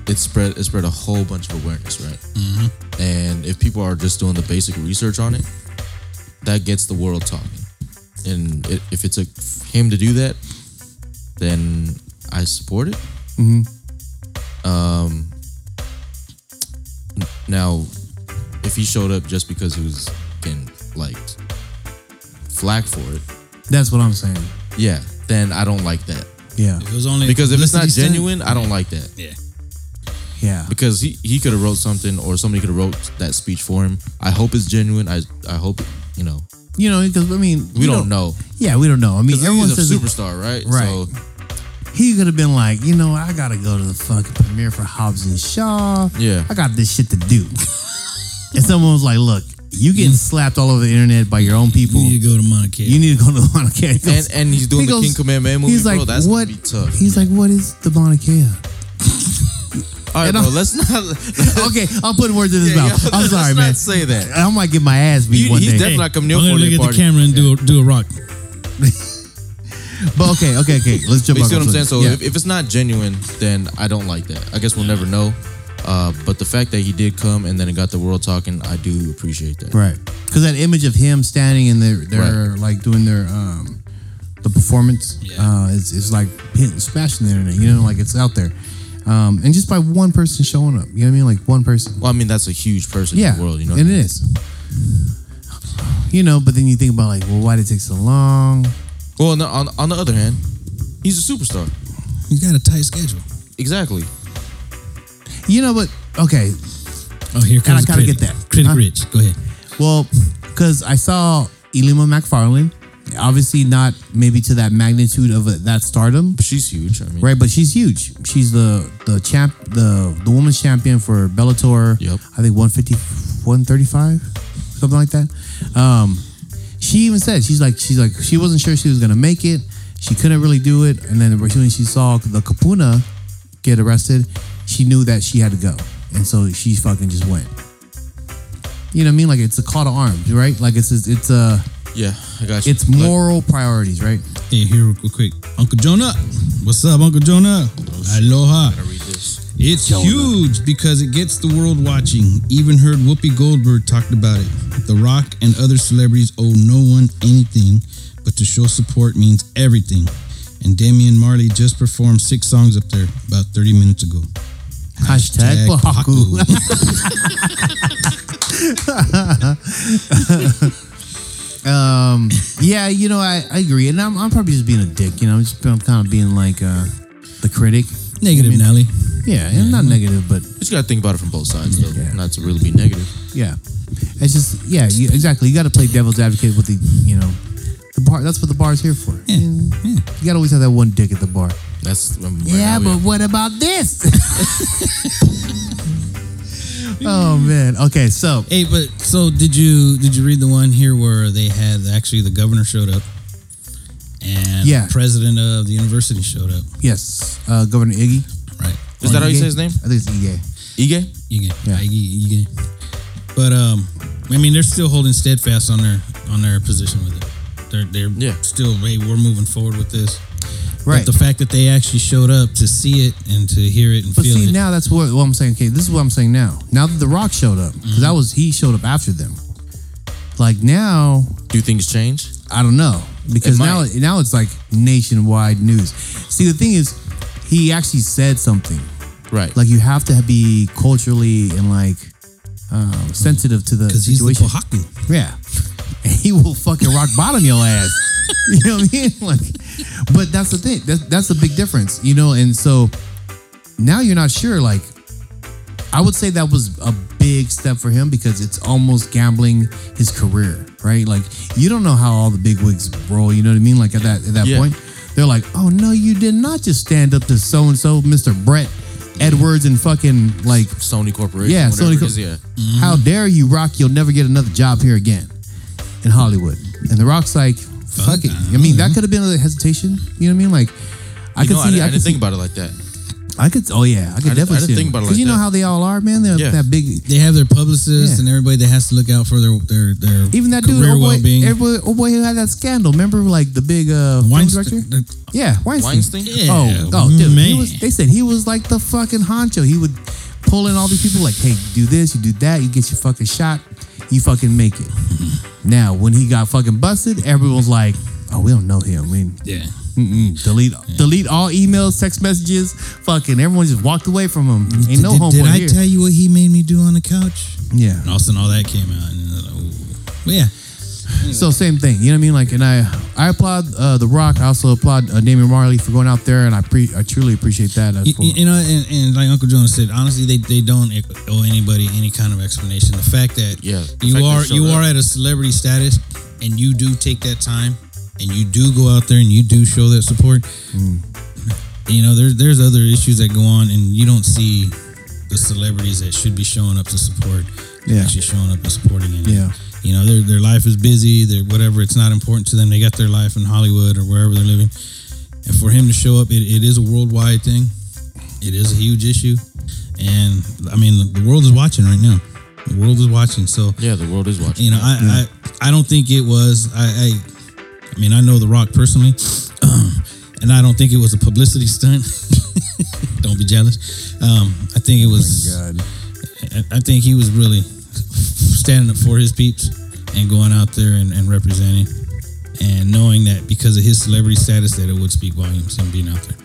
it spread it spread a whole bunch of awareness, right? Mm-hmm. And if people are just doing the basic research on it, that gets the world talking. And it, if it took him to do that, then I support it. Mm-hmm. Um. Now, if he showed up just because he was getting like flack for it, That's what I'm saying. yeah, then I don't like that. Yeah. If it was only Because if it's not publicity stunt- genuine, I don't like that. yeah. Yeah. Because he, he could have wrote something or somebody could have wrote that speech for him. I hope it's genuine. I I hope you know. You know, because I mean, We don't know. Yeah, we don't know. I mean, Because everyone he's a says it- superstar, right? Right. So he could have been like, you know, I gotta go to the fucking premiere for Hobbs and Shaw. Yeah. I got this shit to do. and someone was like, look, You getting mm-hmm. slapped all over the internet by your own people. You need to go to Mauna Kea. You need to go to Mauna Kea. And and he's doing He the King Kamehameha movie, He's bro. like, That's what? gonna be tough. He's like, what is the Mauna Kea? All right, and bro. I'm- Let's not. okay, I'm putting words in his Yeah, mouth. yeah, I'm let's sorry, not man. say that. I might get my ass beat He- one he's day. definitely not coming near I'm gonna 40 look at party. the camera and do a, do a rock. But okay, okay, okay. Let's jump. But you see what I'm saying? So. Yeah. if, if it's not genuine, then I don't like that. I guess we'll never know. Uh, but the fact that he did come and then it got the world talking, I do appreciate that. Right. Because that image of him standing in their, their like doing their um the performance, Yeah. uh, is is like hitting, smashing the internet. You know, like it's out there, um, and just by one person showing up. You know what I mean? Like one person. Well, I mean that's a huge person Yeah, in the world. You know, and it is. You know, but then you think about like, well, why did it take so long? Well, on the, on, on the other hand, he's a superstar. He's got a tight schedule. Exactly. You know, what? okay, Oh, here comes. And I gotta get that. Critic Huh? Rich, go ahead. well, because I saw Ilima Macfarlane, obviously not maybe to that magnitude of a, that stardom, she's huge. I mean, Right, but she's huge. She's the the champ, the the women's champion for Bellator. Yep. I think 150, 135, something like that. Um, she even said she's like she's like she wasn't sure she was gonna make it. She couldn't really do it, and then as she saw the Kapuna get arrested, she knew that she had to go, and so she fucking just went. You know what I mean? Like it's a call to arms, right? Like it's it's a uh, Yeah, I got you. it's Like, moral priorities, right? Hey, here real quick. Uncle Jonah. What's up, Uncle Jonah? Aloha. gotta read this. It's huge because it gets the world watching. Even heard Whoopi Goldberg talked about it. The Rock and other celebrities owe no one anything, but to show support means everything. And Damian Marley just performed six songs up there about 30 minutes ago. Hashtag Pahaku. Um, yeah, you know, I, I agree, and I'm, I'm probably just being a dick. You know, I'm just I'm kind of being like uh, the critic. Negative, Nelly. Yeah, and not negative, but But you gotta think about it from both sides, though, Yeah. not to really be negative. yeah, it's just yeah, you, exactly. You got to play devil's advocate with the you know the bar. That's what the bar is here for. Yeah, yeah. You got to always have that one dick at the bar. That's um, right Yeah, now we- but what about this? oh man. Okay, so Hey, but so did you did you read the one here where they had actually the governor showed up and Yeah. the president of the university showed up, yes, uh, Governor Iggy. right? is that how you say his name? I think it's Ige. Ige? Ige, Yeah. Ige, Ige. But um, I mean, they're still holding steadfast on their on their position with it. They're they're Yeah. still hey, we're moving forward with this. Right. But the fact that they actually showed up to see it and to hear it and But feel see, it, now that's what, what I'm saying. Okay, this is what I'm saying now. Now that The Rock showed up, because that was he showed up after them. Like now, Do things change? I don't know because It now might. now it's like nationwide news. See, the thing is, he actually said something. Right. Like you have to be culturally and like um, sensitive to the because he's the situation. Pohaku. Yeah. And he will fucking rock bottom your ass. You know what I mean? Like, but that's the thing. That's that's the big difference, you know. And so now you're not sure. Like, I would say that was a big step for him because it's almost gambling his career, right? Like, you don't know how all the big wigs roll. You know what I mean? Like at that at that Yeah. point, they're like, "Oh no, you did not just stand up to so and so, Mister Brett Edwards, and fucking like Sony Corporation. Yeah, Sony it Co- is, yeah. how dare you, Rock? You'll never get another job here again in Hollywood. And The Rock's like, fuck it. I mean, that could have been a hesitation. You know what I mean? Like, I You could know, I, see. didn't- I, I could didn't see. think about it like that. I could. Oh yeah, I could I didn't- definitely I didn't see think about it Because like you know that. how they all are, man. They're Yeah. that big. They have their publicists Yeah. and everybody that has to look out for their their their Even that dude, career oh boy, well-being. everybody, oh boy, who had that scandal. Remember, like the big uh, film Weinstein- director? the- Yeah, Weinstein. Weinstein? Yeah, Oh, oh, dude. He man. was, they said he was like the fucking honcho. He would pull in all these people, like, hey, do this, you do that, you get your fucking shot, you fucking make it. Now, when he got fucking busted, everyone's like, oh, we don't know him. I mean, yeah. mm-mm. delete, delete all emails, text messages. Fucking everyone just walked away from him. Ain't no did, homeboy did I here. tell you what he made me do on the couch? yeah. And all of a sudden, all that came out. And, uh. But yeah, So same thing, you know what I mean? Like, and I, I applaud uh, The Rock. I also applaud uh, Damian Marley for going out there, and I pre, I truly appreciate that. You, you know, and, and like Uncle Jonas said, honestly, they, they don't owe anybody any kind of explanation. The fact that Yeah, the you fact are you up. are at a celebrity status, and you do take that time, and you do go out there and you do show that support. You know, there's there's other issues that go on, and you don't see the celebrities that should be showing up to support Yeah. actually showing up and supporting it. Yeah. You know, their their life is busy. Their whatever, it's not important to them. They got their life in Hollywood or wherever they're living. And for him to show up, it, it is a worldwide thing. It is a huge issue. And I mean, the world is watching right now. The world is watching. So Yeah, the world is watching. you know, I, I I don't think it was. I, I I mean, I know The Rock personally, and I don't think it was a publicity stunt. don't be jealous. Um, I think it was. God. I, I think he was really standing up for his peeps and going out there and, and representing, and knowing that because of his celebrity status, that it would speak volumes him being out there.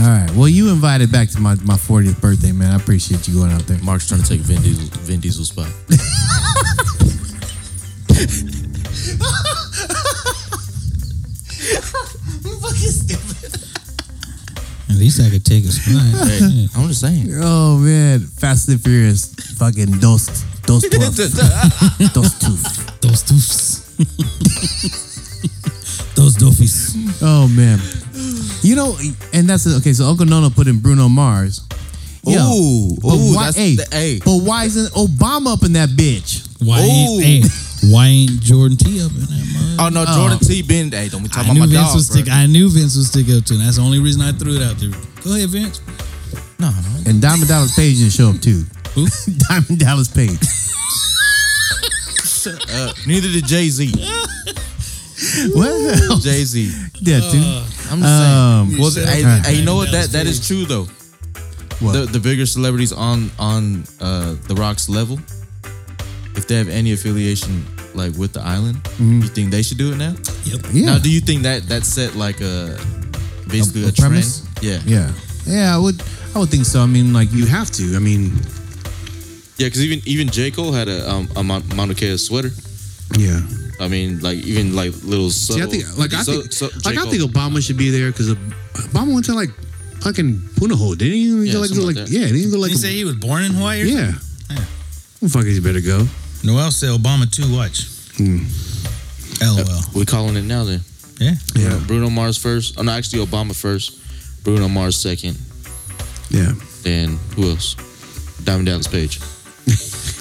All right. Well, you invited back to my, my 40th birthday, man. I appreciate you going out there. Mark's trying to take Vin Diesel, Vin Diesel's spot. you fucking stupid. At least I could take a spot. Hey, I'm just saying. Oh man, Fast and Furious, fucking dos dos twelve, dos tooth. Those doofs. Those doofies. Oh man, you know, and that's okay. So Uncle Nono put in Bruno Mars. Yo, Ooh, but ooh, why, that's hey, the- hey. but why isn't Obama up in that bitch? Why ain't, hey, why ain't Jordan T up in that mug? Oh no, oh. Jordan T. Been. Hey, don't be I talking knew about my Vince dog. would stick. I knew Vince would stick up to, it. That's the only reason I threw it out there. Go ahead, Vince. No, no. And Diamond Dallas Page didn't show up too. Who? Diamond Dallas Page. Uh, neither did Jay Z. what? Jay Z. Yeah, dude. I'm just Um, saying. Well, said hey, that. hey, you know what? That that is true though. What? The the bigger celebrities on on uh, the Rock's level, if they have any affiliation like with the island, you think they should do it now? Yep. yeah. Now, do you think that that set like a basically A- a, a trend? premise? Yeah, yeah. Yeah, I would. I would think so. I mean, like you have to. I mean, yeah. Because even even J Cole had a um, a Mon- Mauna Kea sweater. yeah. I mean, like even like little. See, I think, like, I so- think, so- like, J. I Cole- think Obama should be there because Obama went to like fucking Punahou. Didn't he? He Yeah, go like, something like, like yeah, didn't he go like, Did he say he was born in Hawaii? Or yeah. Well, fuck, is he better go. something? Noel said Obama too. Watch. Hmm. LOL. we calling it now then. Yeah. Yeah, Bruno Mars first. Oh no, actually Obama first. Bruno Mars second. yeah. Then who else? Diamond Dallas Page.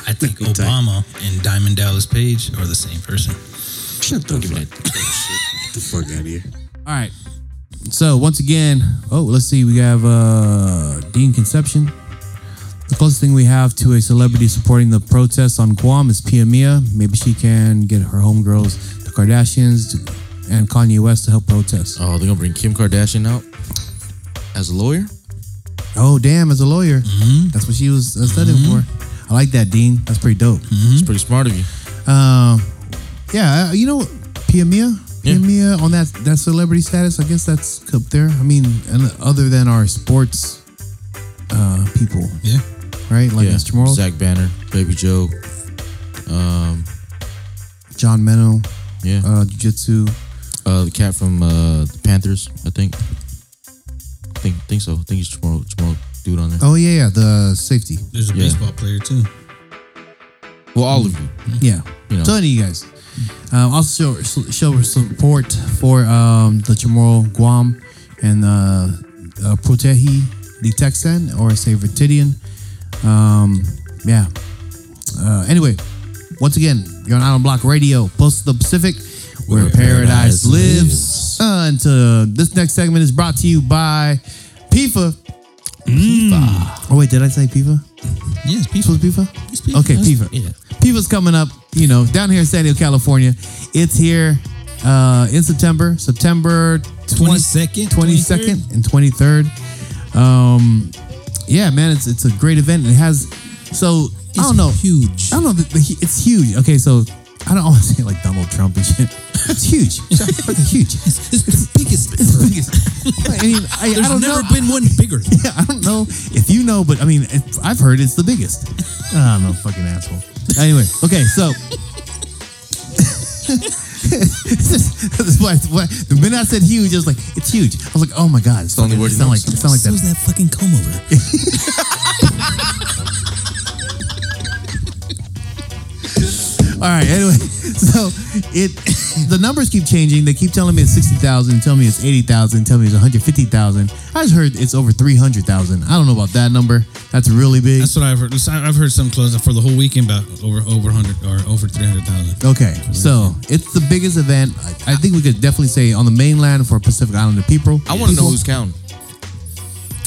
I think Obama and Diamond Dallas Page are the same person. Shut the fuck, that. get the fuck out of here. All right. So once again, oh, let's see. We have uh, Dean Concepcion. The closest thing we have to a celebrity supporting the protests on Guam is Pia Mia. Maybe she can get her homegirls, the Kardashians, to, and Kanye West to help protest. Oh, they're gonna bring Kim Kardashian out as a lawyer. Oh, damn! As a lawyer, that's what she was uh, studying for. I like that, Dean. That's pretty dope. It's pretty smart of you. Um, yeah, uh, you know, Pia Mia, Pia Yeah. Mia on that that celebrity status. I guess that's up there. I mean, and other than our sports uh, people, Yeah. right? Like yeah, Mr. Morrow, Zach Banner, Baby Joe. Um, John Menno, yeah, uh, Jiu Jitsu. uh, the cat from uh, the Panthers, I think. think think so. I think he's tomorrow. Tomorrow dude on there. Oh yeah, yeah, the safety. There's a Yeah. baseball player too. Well, all of you. Yeah. You know. So any of you guys. Um, also show, show support for um, the Chamorro Guam and uh, uh, Prutehi the Texan or Save Ritidian. Um, yeah. Uh, anyway, once again, you're on Island Block Radio, Post of the Pacific, where, Where paradise, paradise lives. Uh, and to, this next segment is brought to you by PIFA. PIFA. Oh wait, did I say PIFA? Yes, was PIFA? PIFA. Okay, PIFA. Yeah. PIFA's coming up, you know, down here in San Diego, California. It's here uh, in September, September 20, 22nd, 22nd and 23rd. Um, yeah, man, it's it's a great event. It has, so, I don't know. Huge. I don't know. The, the, it's huge. Okay, so I don't want to say like Donald Trump and shit. It's huge. It's fucking huge. It's the biggest. It's the biggest. I mean, I, There's I don't never know. been one bigger. Yeah, I don't know if you know, but I mean, it, I've heard it's the biggest. I don't know, fucking asshole. Anyway, okay, so. This is- this is why, why, the minute I said huge, I was like, it's huge. I was like, oh my god, it's the only word it he sound like knows. it sound like so that. is that fucking comb over. All right, anyway, so it the numbers keep changing. They keep telling me it's sixty thousand, tell me it's eighty thousand, tell me it's one hundred fifty thousand. I just heard it's over three hundred thousand. I don't know about that number. That's really big. That's what I've heard. I've heard some close for the whole weekend about over over hundred or over three hundred thousand. Okay, so it's the biggest event. I, I think we could definitely say on the mainland for Pacific Islander people. I want to know People- who's counting.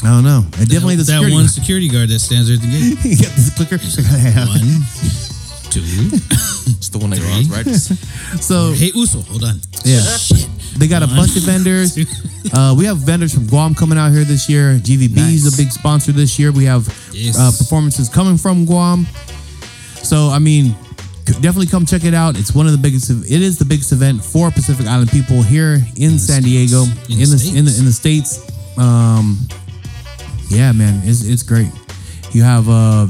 I don't know. And definitely the that security. one security guard that stands there at the gate. you got this clicker. One, two. It's the one that runs, right? so Hey Uso, hold on. yeah, they got a bunch of vendors. Uh, we have vendors from Guam coming out here this year. GVB is a big sponsor this year. We have Yes. uh, performances coming from Guam. So I mean, c- definitely come check it out. It's one of the biggest. It is the biggest event for Pacific Island people here in San Diego, In in the the in the in the states. Um, yeah, man, it's it's great. You have uh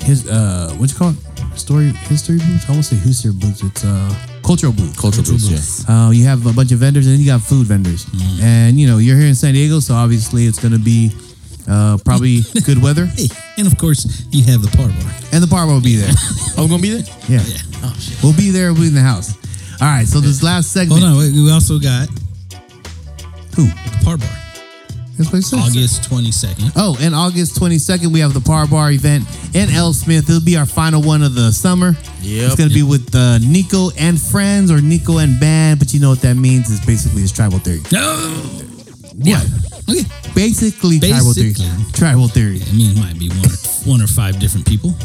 his uh what you call it? Story history booths. I won't say history booths. It's uh cultural booths. Cultural booths, Uh, you have a bunch of vendors and then you got food vendors. Mm. And you know, you're here in San Diego, so obviously it's gonna be uh, probably good weather. Hey, and of course you have the par bar. And the bar will be there. I'm gonna be there. Yeah. Yeah. Oh shit. We'll be there, we'll be in the house. All right, so this last segment. Hold on, wait, we also got Who? the par bar. That's what it says. August twenty second. Oh, and August 22nd, we have the Par Bar event in AleSmith. It'll be our final one of the summer. Yeah. It's going to be with uh, Nico and friends or Nico and band, but you know what that means? It's basically his tribal theory. No. Yeah. Okay. Basically, tribal theory. Tribal theory. I mean, it might be one or, one or five different people.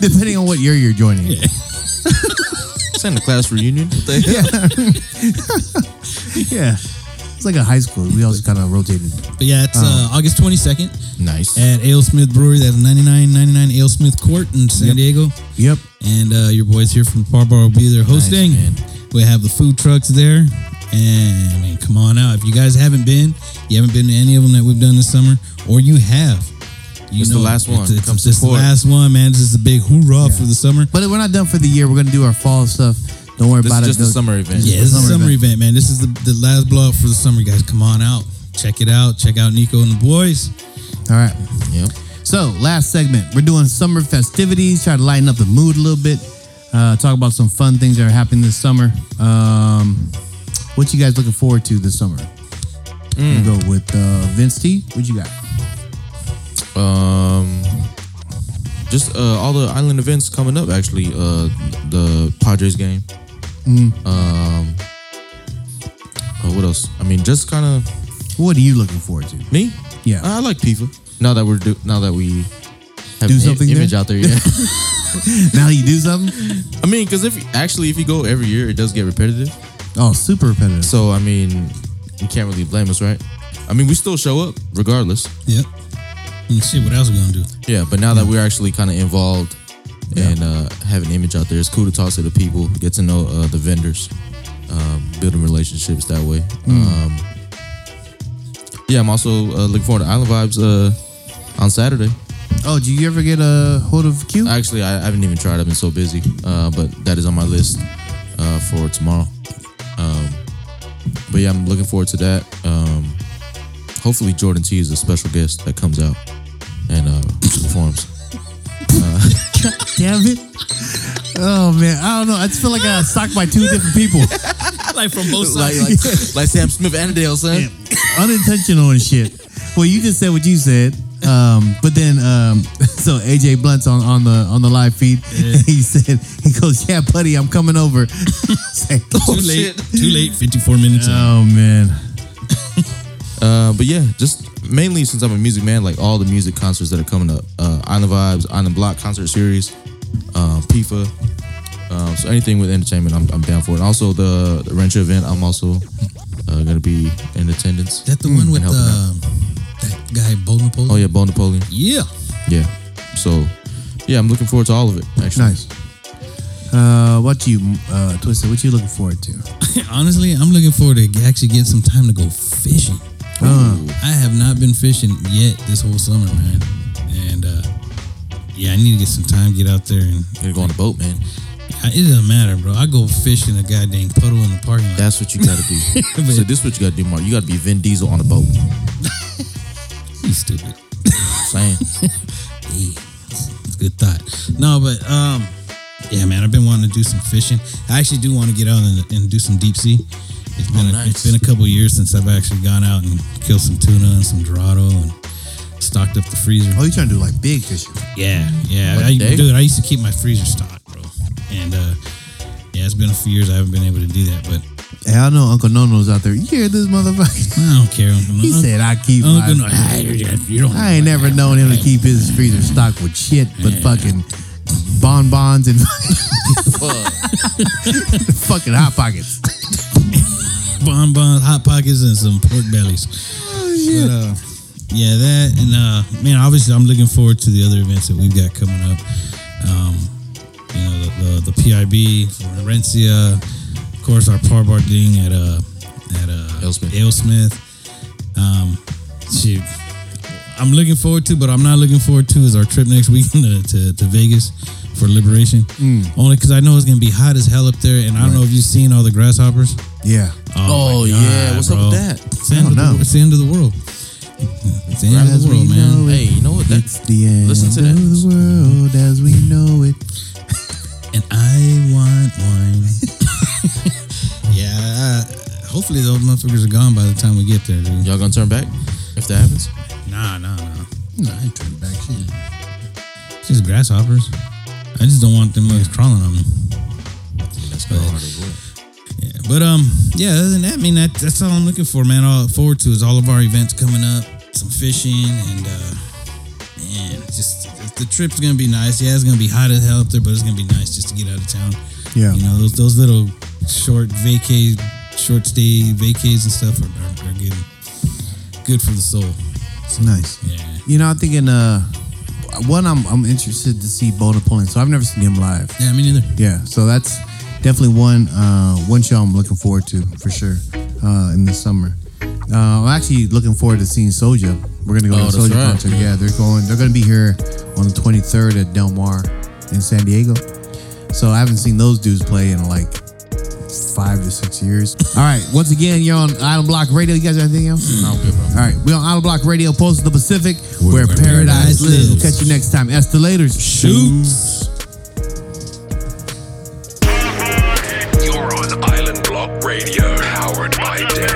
Depending on what year you're joining. Yeah. It's in the class reunion. What the hell? Yeah. It's like a high school. We all just kind of rotated. But yeah, it's uh, August 22nd Nice. at Ale Smith Brewery. That's 9999 Ale Smith Court in San Diego. Yep. And uh, your boys here from the Par Bar will be there hosting. man. we have the food trucks there. And I mean, come on out. If you guys haven't been, you haven't been to any of them that we've done this summer, or you have. You It's the last one. It's, it's, Come it's the support. last one, man. This is a big hoorah for the summer. But we're not done for the year. We're going to do our fall stuff. Don't worry This about is it. just a summer event. Yeah, this is a summer event. man. This is the, the last blowout for the summer, guys. Come on out. Check it out. Check out Nico and the boys. All right. Yep. So, last segment, we're doing summer festivities, try to lighten up the mood a little bit, uh, talk about some fun things that are happening this summer. Um, what you guys looking forward to this summer? Mm. We'll go with uh, Vince T. What you got? Um, just uh, all the island events coming up. Actually, uh, the Padres game. Um, uh, what else? I mean, just kind of What are you looking forward to? me. Yeah. I like PIFA. Now that we're do, now that we have Do an something image there? out there, yeah. now you do something? I mean, because if actually if you go every year, it does get repetitive. Oh, super repetitive. So I mean, you can't really blame us, right? I mean, we still show up regardless. Yep. And see what else we're gonna do? Yeah, but now that we're actually kind of involved and uh, have an image out there, it's cool to talk to the people, get to know uh, the vendors, um, building relationships that way. Um, yeah, I'm also uh, looking forward to Island Vibes uh, on Saturday. Oh, do you ever get a hold of Q? Actually, I, I haven't even tried. I've been so busy, uh, but that is on my list uh, for tomorrow. Um, but yeah, I'm looking forward to that. Um, hopefully, Jordan T is a special guest that comes out and uh, performs. Damn it. Oh, man. I don't know. I just feel like I got stalked by two different people. Like from both like, sides. like, like Sam Smith Annandale, son. unintentional and shit. Well, you just said what you said. Um, but then, um, so AJ Blunt's on, on the on the live feed. He said, he goes, "Yeah, buddy, I'm coming over." Say, too late. Too late. Fifty-four minutes. in. oh man, Uh, but yeah, just mainly since I'm a music man, like all the music concerts that are coming up, uh, Island Vibes, Island Block concert series, um, PIFA. Um, so anything with entertainment, I'm, I'm down for it. And also the, the Rancher event, I'm also uh, gonna be in attendance. Is that the one with the uh, that guy, Bo Napoleon? Oh yeah, Bo Napoleon. Yeah. Yeah. So yeah, I'm looking forward to all of it. Actually, nice. Uh, what you, uh, Twisted? What you looking forward to? Honestly, I'm looking forward to actually getting some time to go fishing. Uh, I have not been fishing yet this whole summer, man. And uh, yeah, I need to get some time, get out there, and You're going on a boat, man. I, it doesn't matter, bro. I go fish in a goddamn puddle in the parking lot. That's what you gotta do. so this is what you gotta do, Mark. You gotta be Vin Diesel on a boat. You stupid. Saying. Hey, it's, it's a good thought. No, but um, yeah, man, I've been wanting to do some fishing. I actually do want to get out and, and do some deep sea. It's been a, nice. it's been a couple years since I've actually gone out and killed some tuna and some dorado and stocked up the freezer. Oh, you trying to do like big fishing? Yeah, yeah, I, day? dude. I used to keep my freezer stocked, bro, and uh, yeah, it's been a few years I haven't been able to do that, but Hey, I know Uncle Nono's out there. You hear this motherfucker? I don't care. Uncle He said I keep Uncle my. No- you don't. I ain't never known him to keep his freezer stocked with shit but fucking bonbons and fucking hot pockets. Bonbons, hot pockets, and some pork bellies. But, uh, yeah, that and uh, man, obviously, I'm looking forward to the other events that we've got coming up. Um, you know, the, the, the PIB, Florencia, of course, our par bar thing at uh at uh Alesmith. Alesmith. Um, shoot. I'm looking forward to, but I'm not looking forward to is our trip next weekend to, to, to Vegas for Liberation. Only because I know it's gonna be hot as hell up there, and I don't know if you've seen all the grasshoppers. Yeah. Oh, oh, my yeah, what's up with that? It's the, end of the, it's the end of the world. It's the end of the world, man. know it. Hey, you know what? It's That, the end Listen to of that. the world as we know it. And I want wine. yeah. I- hopefully those motherfuckers are gone by the time we get there, dude. y'all gonna turn back if that happens? Nah, nah, nah. Nah, I ain't turning back shit. It's just grasshoppers. I just don't want them mugs crawling on me. That's kind of hard to avoid. Yeah, but um, yeah. Other than that, I mean, that, that's all I'm looking for, man. All forward to is all of our events coming up, some fishing, and uh, man, just the trip's gonna be nice. Yeah, it's gonna be hot as hell up there, but it's gonna be nice just to get out of town. Yeah. you know those those little short vacay, short stay vacays and stuff are, are, are good, good for the soul. It's nice. Yeah, You know, I'm thinking. Uh, one, I'm I'm interested to see Bo Napoleon. So I've never seen him live. yeah, me neither. Yeah, so that's definitely one uh, one show I'm looking forward to for sure uh, in the summer. Uh, I'm actually looking forward to seeing Soja. We're gonna go Oh, to Soja right. concert. Yeah, they're going. They're gonna be here on the 23rd at Del Mar in San Diego. So I haven't seen those dudes play in like five to six years. All right, once again, you're on Island Block Radio. You guys got anything else? No, good, bro. All right, we're on Island Block Radio, Post of the Pacific, where, where paradise paradise lives. We'll catch you next time. Estelators. Shoots. You're on Island